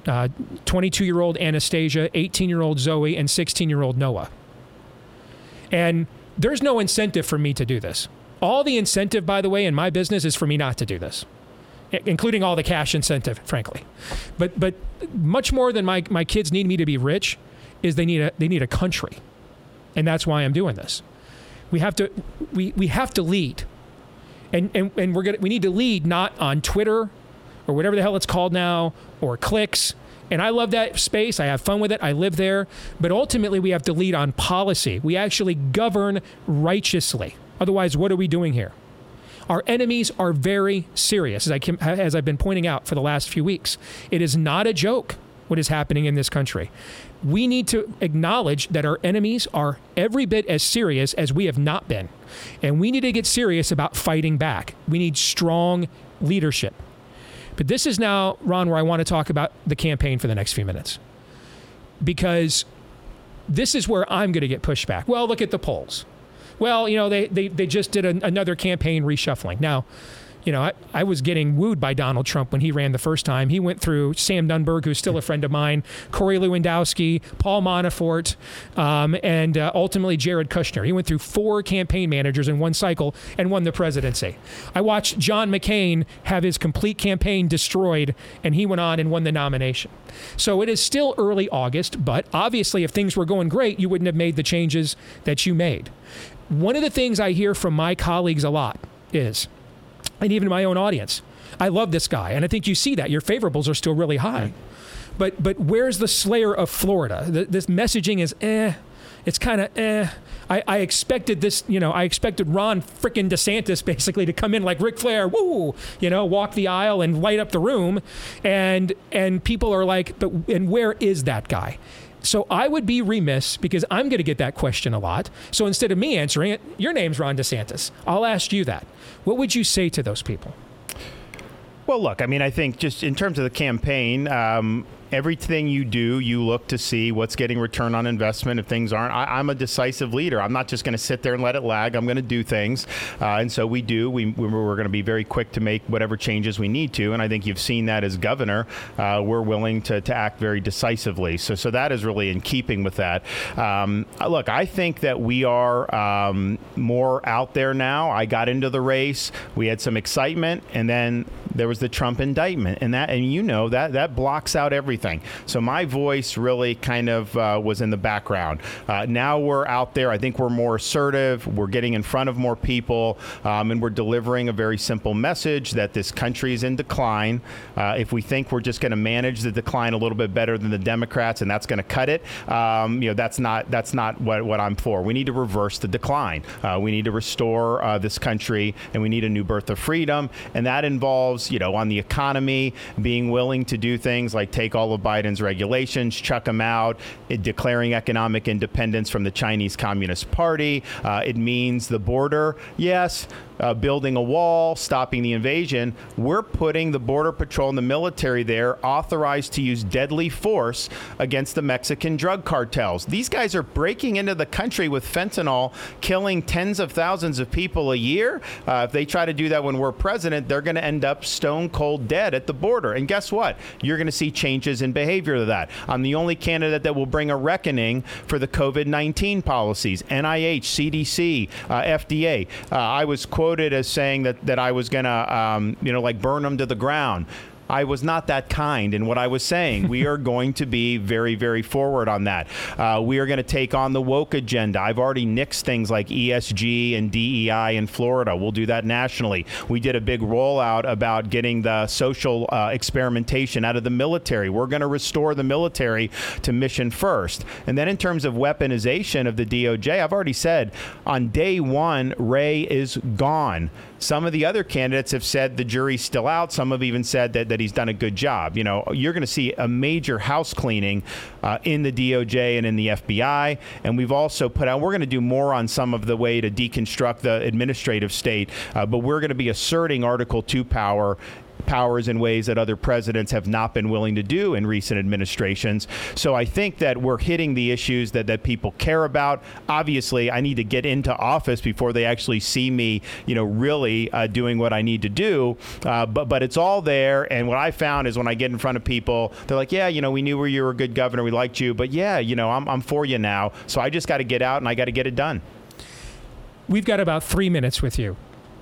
22 uh, year old Anastasia, 18 year old Zoe, and 16 year old Noah. And there's no incentive for me to do this. All the incentive, by the way, in my business is for me not to do this including all the cash incentive, frankly. But but much more than my, my kids need me to be rich is they need a they need a country. And that's why I'm doing this. We have to we, we have to lead. And and, and we're gonna we need to lead not on Twitter or whatever the hell it's called now, or clicks. And I love that space. I have fun with it. I live there. But ultimately, we have to lead on policy. We actually govern righteously. Otherwise, what are we doing here? Our enemies are very serious, as, I as I've been pointing out for the last few weeks. It is not a joke what is happening in this country. We need to acknowledge that our enemies are every bit as serious as we have not been. And we need to get serious about fighting back. We need strong leadership. But this is now, Ron, where I want to talk about the campaign for the next few minutes. Because this is where I'm going to get pushback. Well, look at the polls well, you know, they, they, they just did another campaign reshuffling. Now, you know, I, I was getting wooed by Donald Trump when he ran the first time. He went through Sam Nunberg, who's still a friend of mine, Corey Lewandowski, Paul Manafort, um, and uh, ultimately Jared Kushner. He went through four campaign managers in one cycle and won the presidency. I watched John McCain have his complete campaign destroyed, and he went on and won the nomination. So it is still early August, but obviously, if things were going great, you wouldn't have made the changes that you made. One of the things I hear from my colleagues a lot is, and even my own audience, I love this guy, and I think you see that your favorables are still really high. But but where's the Slayer of Florida? The, this messaging is eh. It's kind of eh. I, I expected this, you know, I expected Ron frickin' DeSantis basically to come in like Ric Flair, woo, you know, walk the aisle and light up the room, and and people are like, but and where is that guy? So I would be remiss because I'm going to get that question a lot. So instead of me answering it, your name's Ron DeSantis. I'll ask you that. What would you say to those people? Well, look, I mean, I think just in terms of the campaign, um, everything you do, you look to see what's getting return on investment. If things aren't, I, am a decisive leader. I'm not just going to sit there and let it lag. I'm going to do things, uh, and so we do. We, we're going to be very quick to make whatever changes we need to, and I think you've seen that as governor. Uh, we're willing to, to act very decisively. So, so that is really in keeping with that. Um, look, I think that we are um, more out there now. I got into the race. We had some excitement, and then there was the Trump indictment, and that, and you know that that blocks out everything. So my voice really kind of uh, was in the background. Uh, now we're out there. I think we're more assertive. We're getting in front of more people, um, and we're delivering a very simple message that this country is in decline. Uh, if we think we're just going to manage the decline a little bit better than the Democrats, and that's going to cut it, um, you know, that's not that's not what, what I'm for. We need to reverse the decline. Uh, we need to restore uh, this country, and we need a new birth of freedom, and that involves, you know, on the economy, being willing to do things like take all of Biden's regulations, chuck them out, declaring economic independence from the Chinese Communist Party. Uh, it means the border, yes, uh, building a wall, stopping the invasion. We're putting the Border Patrol and the military there authorized to use deadly force against the Mexican drug cartels. These guys are breaking into the country with fentanyl, killing tens of thousands of people a year. Uh, if they try to do that when we're president, they're going to end up stone cold dead at the border. And guess what? You're going to see changes in behavior to that. I'm the only candidate that will bring a reckoning for the COVID 19 policies NIH, CDC, uh, FDA. Uh, I was quoted quoted as saying that, that I was to, um, you know, like burn them to the ground. I was not that kind in what I was saying. we are going to be very, very forward on that. Uh, we are going to take on the woke agenda. I've already nixed things like ESG and DEI in Florida. We'll do that nationally. We did a big rollout about getting the social uh, experimentation out of the military. We're going to restore the military to mission first. And then in terms of weaponization of the DOJ, I've already said on day one, Wray is gone. Some of the other candidates have said the jury's still out. Some have even said that, that he's done a good job. You know, you're going to see a major house cleaning uh, in the DOJ and in the FBI. And we've also put out, we're going to do more on some of the way to deconstruct the administrative state, uh, but we're going to be asserting Article 2 power powers in ways that other presidents have not been willing to do in recent administrations. So I think that we're hitting the issues that, that people care about. Obviously, I need to get into office before they actually see me, you know, really uh, doing what I need to do. Uh, but but it's all there. And what I found is when I get in front of people, they're like, yeah, you know, we knew where you were a good governor, we liked you, but yeah, you know, I'm, I'm for you now. So I just got to get out and I got to get it done. We've got about three minutes with you.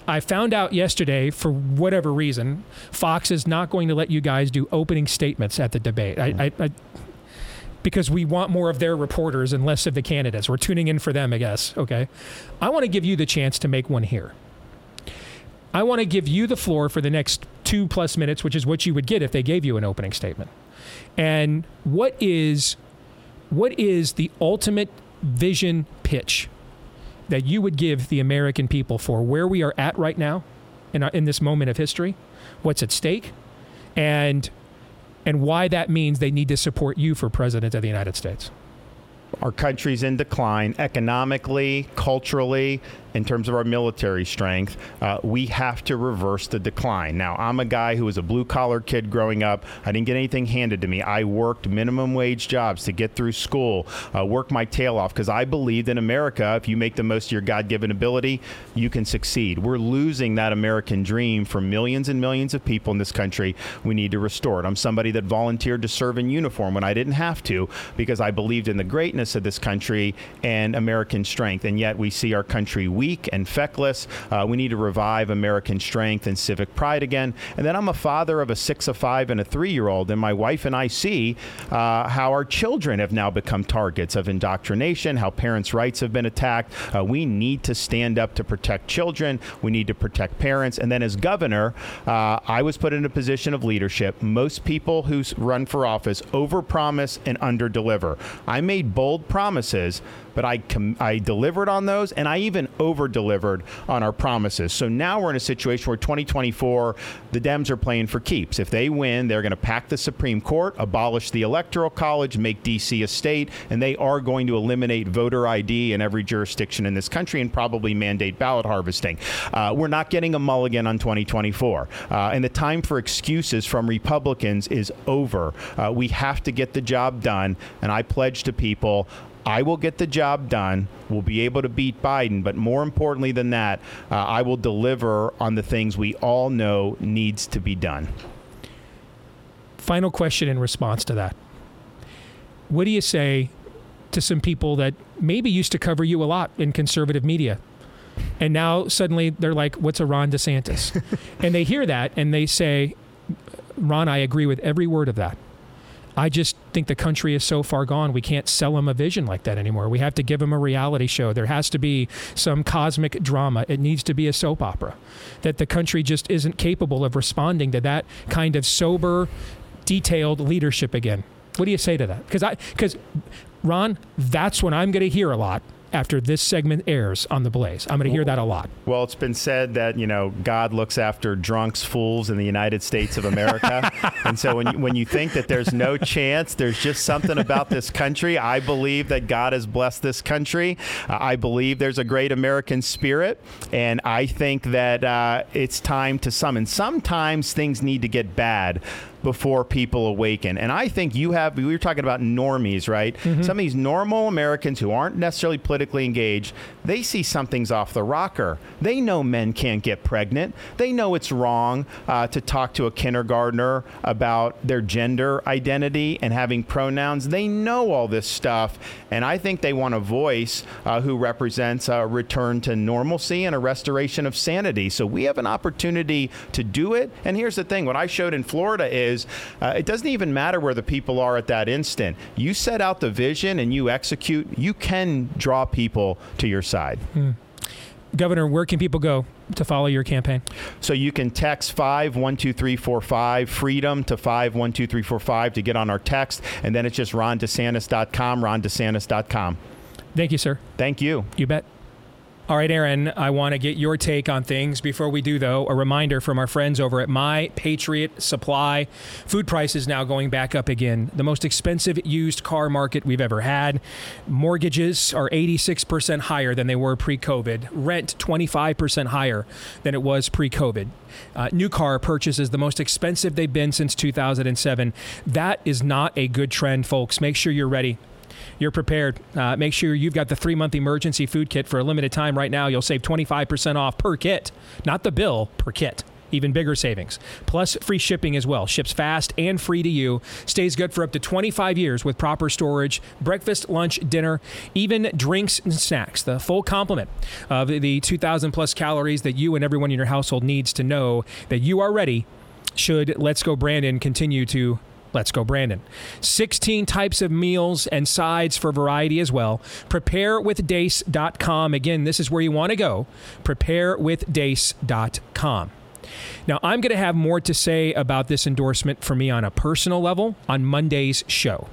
I found out yesterday, for whatever reason, Fox is not going to let you guys do opening statements at the debate. I, I, I, because we want more of their reporters and less of the candidates. We're tuning in for them, I guess. Okay. I want to give you the chance to make one here. I want to give you the floor for the next two plus minutes, which is what you would get if they gave you an opening statement. And what is what is the ultimate vision pitch that you would give the American people for where we are at right now in, our, in this moment of history, what's at stake, and and why that means they need to support you for president of the United States. Our country's in decline economically, culturally, in terms of our military strength. Uh, we have to reverse the decline. Now, I'm a guy who was a blue collar kid growing up. I didn't get anything handed to me. I worked minimum wage jobs to get through school, uh, worked my tail off because I believed in America. If you make the most of your God given ability, you can succeed. We're losing that American dream for millions and millions of people in this country. We need to restore it. I'm somebody that volunteered to serve in uniform when I didn't have to because I believed in the greatness of this country and American strength. And yet we see our country weak and feckless. Uh, we need to revive American strength and civic pride again. And then I'm a father of a six, a five, and a three year old. And my wife and I see uh, how our children have now become targets of indoctrination, how parents' rights have been attacked. Uh, we need to stand up to protect children. We need to protect parents. And then as governor, uh, I was put in a position of leadership. Most people who run for office overpromise and underdeliver. I made bold promises but I com- I delivered on those, and I even over delivered on our promises. So now we're in a situation where 2024, the Dems are playing for keeps. If they win, they're going to pack the Supreme Court, abolish the Electoral College, make D.C. a state, and they are going to eliminate voter ID in every jurisdiction in this country and probably mandate ballot harvesting. Uh, we're not getting a mulligan on 2024, uh, and the time for excuses from Republicans is over. Uh, we have to get the job done, and I pledge to people I will get the job done. We'll be able to beat Biden, but more importantly than that, uh, I will deliver on the things we all know needs to be done. Final question in response to that. What do you say to some people that maybe used to cover you a lot in conservative media? And now suddenly they're like, what's a Ron DeSantis? and they hear that and they say, Ron, I agree with every word of that. I just think the country is so far gone. We can't sell them a vision like that anymore. We have to give them a reality show. There has to be some cosmic drama. It needs to be a soap opera. That the country just isn't capable of responding to that kind of sober, detailed leadership again. What do you say to that? Because I, because Ron, that's what I'm going to hear a lot after this segment airs on the Blaze. I'm going to hear that a lot. Well, it's been said that you know God looks after drunks, fools in the United States of America, and so when you, when you think that there's no chance, there's just something about this country. I believe that God has blessed this country. Uh, I believe there's a great American spirit, and I think that uh, it's time to summon. Sometimes things need to get bad before people awaken. And I think you have, we were talking about normies, right? Mm-hmm. Some of these normal Americans who aren't necessarily politically engaged, they see something's off the rocker. They know men can't get pregnant. They know it's wrong uh, to talk to a kindergartner about their gender identity and having pronouns. They know all this stuff. And I think they want a voice uh, who represents a return to normalcy and a restoration of sanity. So we have an opportunity to do it. And here's the thing what I showed in Florida is uh, it doesn't even matter where the people are at that instant. You set out the vision and you execute, you can draw people to your side. Hmm. Governor, where can people go to follow your campaign? So you can text 512345 freedom to 512345 to get on our text. And then it's just rondesantis.com, rondesantis.com. Thank you, sir. Thank you. You bet. All right, Aaron, I want to get your take on things. Before we do, though, a reminder from our friends over at My Patriot Supply. Food prices now going back up again. The most expensive used car market we've ever had. Mortgages are 86% higher than they were pre COVID. Rent 25% higher than it was pre COVID. Uh, new car purchases the most expensive they've been since 2007. That is not a good trend, folks. Make sure you're ready you're prepared. Uh, make sure you've got the three month emergency food kit for a limited time right now. You'll save 25% off per kit, not the bill, per kit. Even bigger savings. Plus free shipping as well. Ships fast and free to you. Stays good for up to 25 years with proper storage, breakfast, lunch, dinner, even drinks and snacks. The full complement of the 2,000 plus calories that you and everyone in your household needs to know that you are ready should Let's Go Brandon continue to Let's go, Brandon. 16 types of meals and sides for variety as well. Preparewithdeace.com. Again, this is where you want to go. Preparewithdeace.com. Now, I'm going to have more to say about this endorsement for me on a personal level on Monday's show.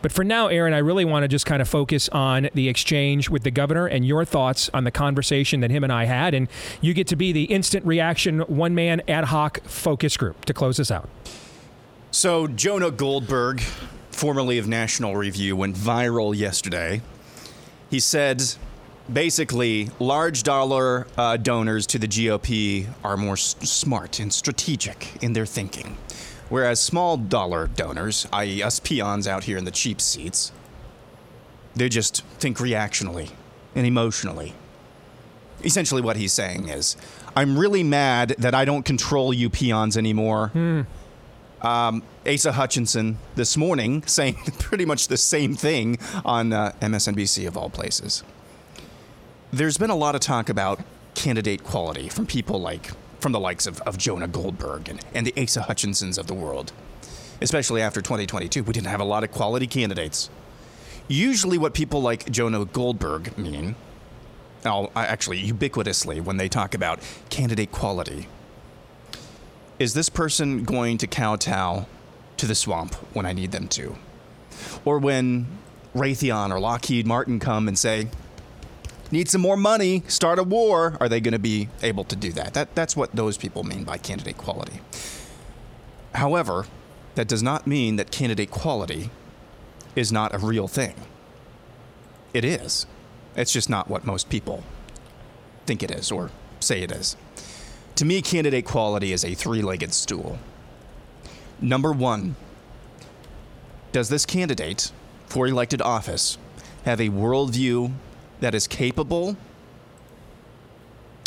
But for now, Aaron, I really want to just kind of focus on the exchange with the governor and your thoughts on the conversation that him and I had. And you get to be the instant reaction one man ad hoc focus group to close us out. So, Jonah Goldberg, formerly of National Review, went viral yesterday. He said basically, large dollar uh, donors to the GOP are more s- smart and strategic in their thinking, whereas small dollar donors, i.e., us peons out here in the cheap seats, they just think reactionally and emotionally. Essentially, what he's saying is, I'm really mad that I don't control you peons anymore. Um, Asa Hutchinson this morning saying pretty much the same thing on uh, MSNBC of all places. There's been a lot of talk about candidate quality from people like from the likes of, of Jonah Goldberg and, and the Asa Hutchinsons of the world. Especially after 2022, we didn't have a lot of quality candidates. Usually, what people like Jonah Goldberg mean, actually, ubiquitously, when they talk about candidate quality, is this person going to kowtow to the swamp when I need them to? Or when Raytheon or Lockheed Martin come and say, need some more money, start a war, are they going to be able to do that? that? That's what those people mean by candidate quality. However, that does not mean that candidate quality is not a real thing. It is. It's just not what most people think it is or say it is. To me, candidate quality is a three legged stool. Number one, does this candidate for elected office have a worldview that is capable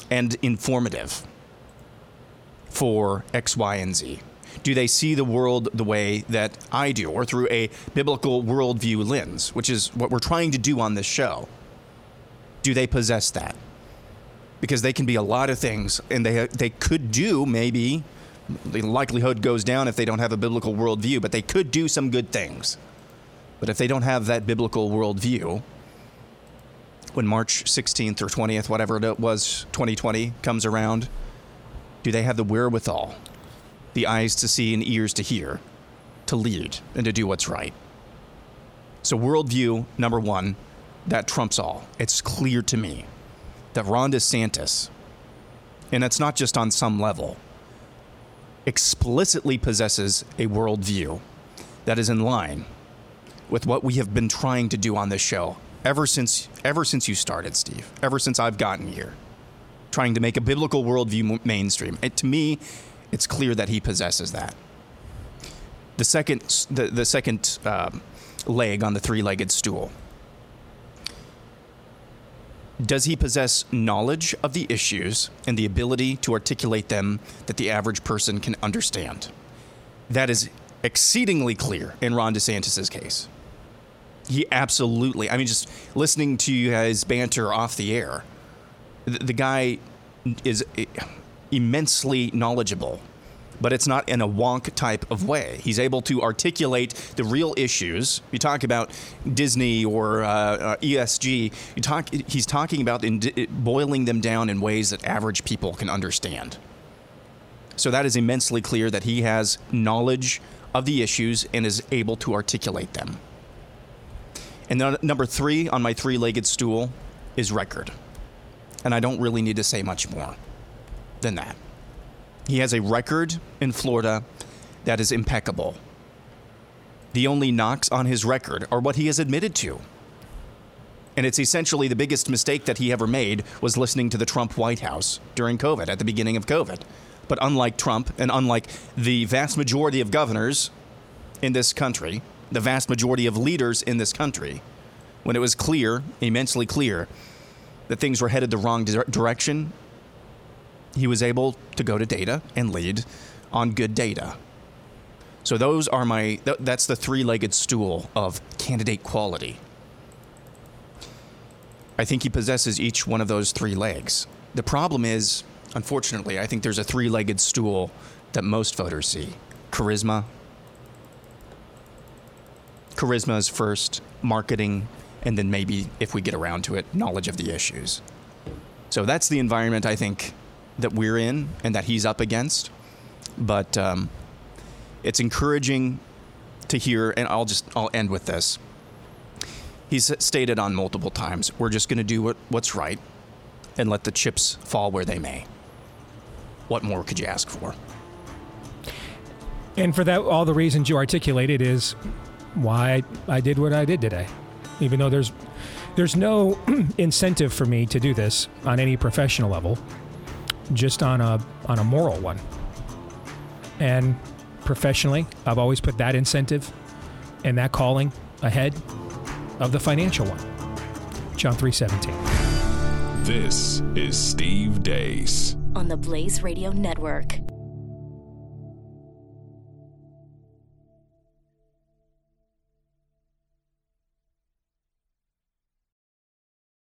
and informative for X, Y, and Z? Do they see the world the way that I do, or through a biblical worldview lens, which is what we're trying to do on this show? Do they possess that? Because they can be a lot of things, and they they could do maybe. The likelihood goes down if they don't have a biblical worldview, but they could do some good things. But if they don't have that biblical worldview, when March 16th or 20th, whatever it was, 2020 comes around, do they have the wherewithal, the eyes to see and ears to hear, to lead and to do what's right? So, worldview, number one, that trumps all. It's clear to me that Ron DeSantis, and it's not just on some level, explicitly possesses a worldview that is in line with what we have been trying to do on this show ever since ever since you started, Steve. Ever since I've gotten here, trying to make a biblical worldview mainstream. To me, it's clear that he possesses that. The second, the, the second um, leg on the three-legged stool. Does he possess knowledge of the issues and the ability to articulate them that the average person can understand? That is exceedingly clear in Ron DeSantis' case. He absolutely, I mean, just listening to guys banter off the air, the, the guy is immensely knowledgeable, but it's not in a wonk type of way. He's able to articulate the real issues. You talk about Disney or uh, uh, ESG. You talk. He's talking about in, boiling them down in ways that average people can understand. So that is immensely clear that he has knowledge of the issues and is able to articulate them. And then number three on my three-legged stool is record. And I don't really need to say much more than that. He has a record in Florida that is impeccable. The only knocks on his record are what he has admitted to. And it's essentially the biggest mistake that he ever made was listening to the Trump White House during COVID, at the beginning of COVID. But unlike Trump and unlike the vast majority of governors in this country, the vast majority of leaders in this country, when it was clear, immensely clear, that things were headed the wrong dire- direction, he was able to go to data and lead on good data. So those are my th- that's the three-legged stool of candidate quality. I think he possesses each one of those three legs. The problem is, unfortunately, I think there's a three-legged stool that most voters see. Charisma. Charisma is first, marketing, and then maybe if we get around to it, knowledge of the issues. So that's the environment I think that we're in and that he's up against. But um, it's encouraging to hear, and I'll just I'll end with this. He's stated on multiple times, we're just going to do what, what's right and let the chips fall where they may. What more could you ask for? And for that, all the reasons you articulated is why I did what I did today. Even though there's there's no incentive for me to do this on any professional level, just on a on a moral one. And professionally, I've always put that incentive and that calling ahead of the financial one. John 3:17. This is Steve Deace. on the Blaze Radio Network.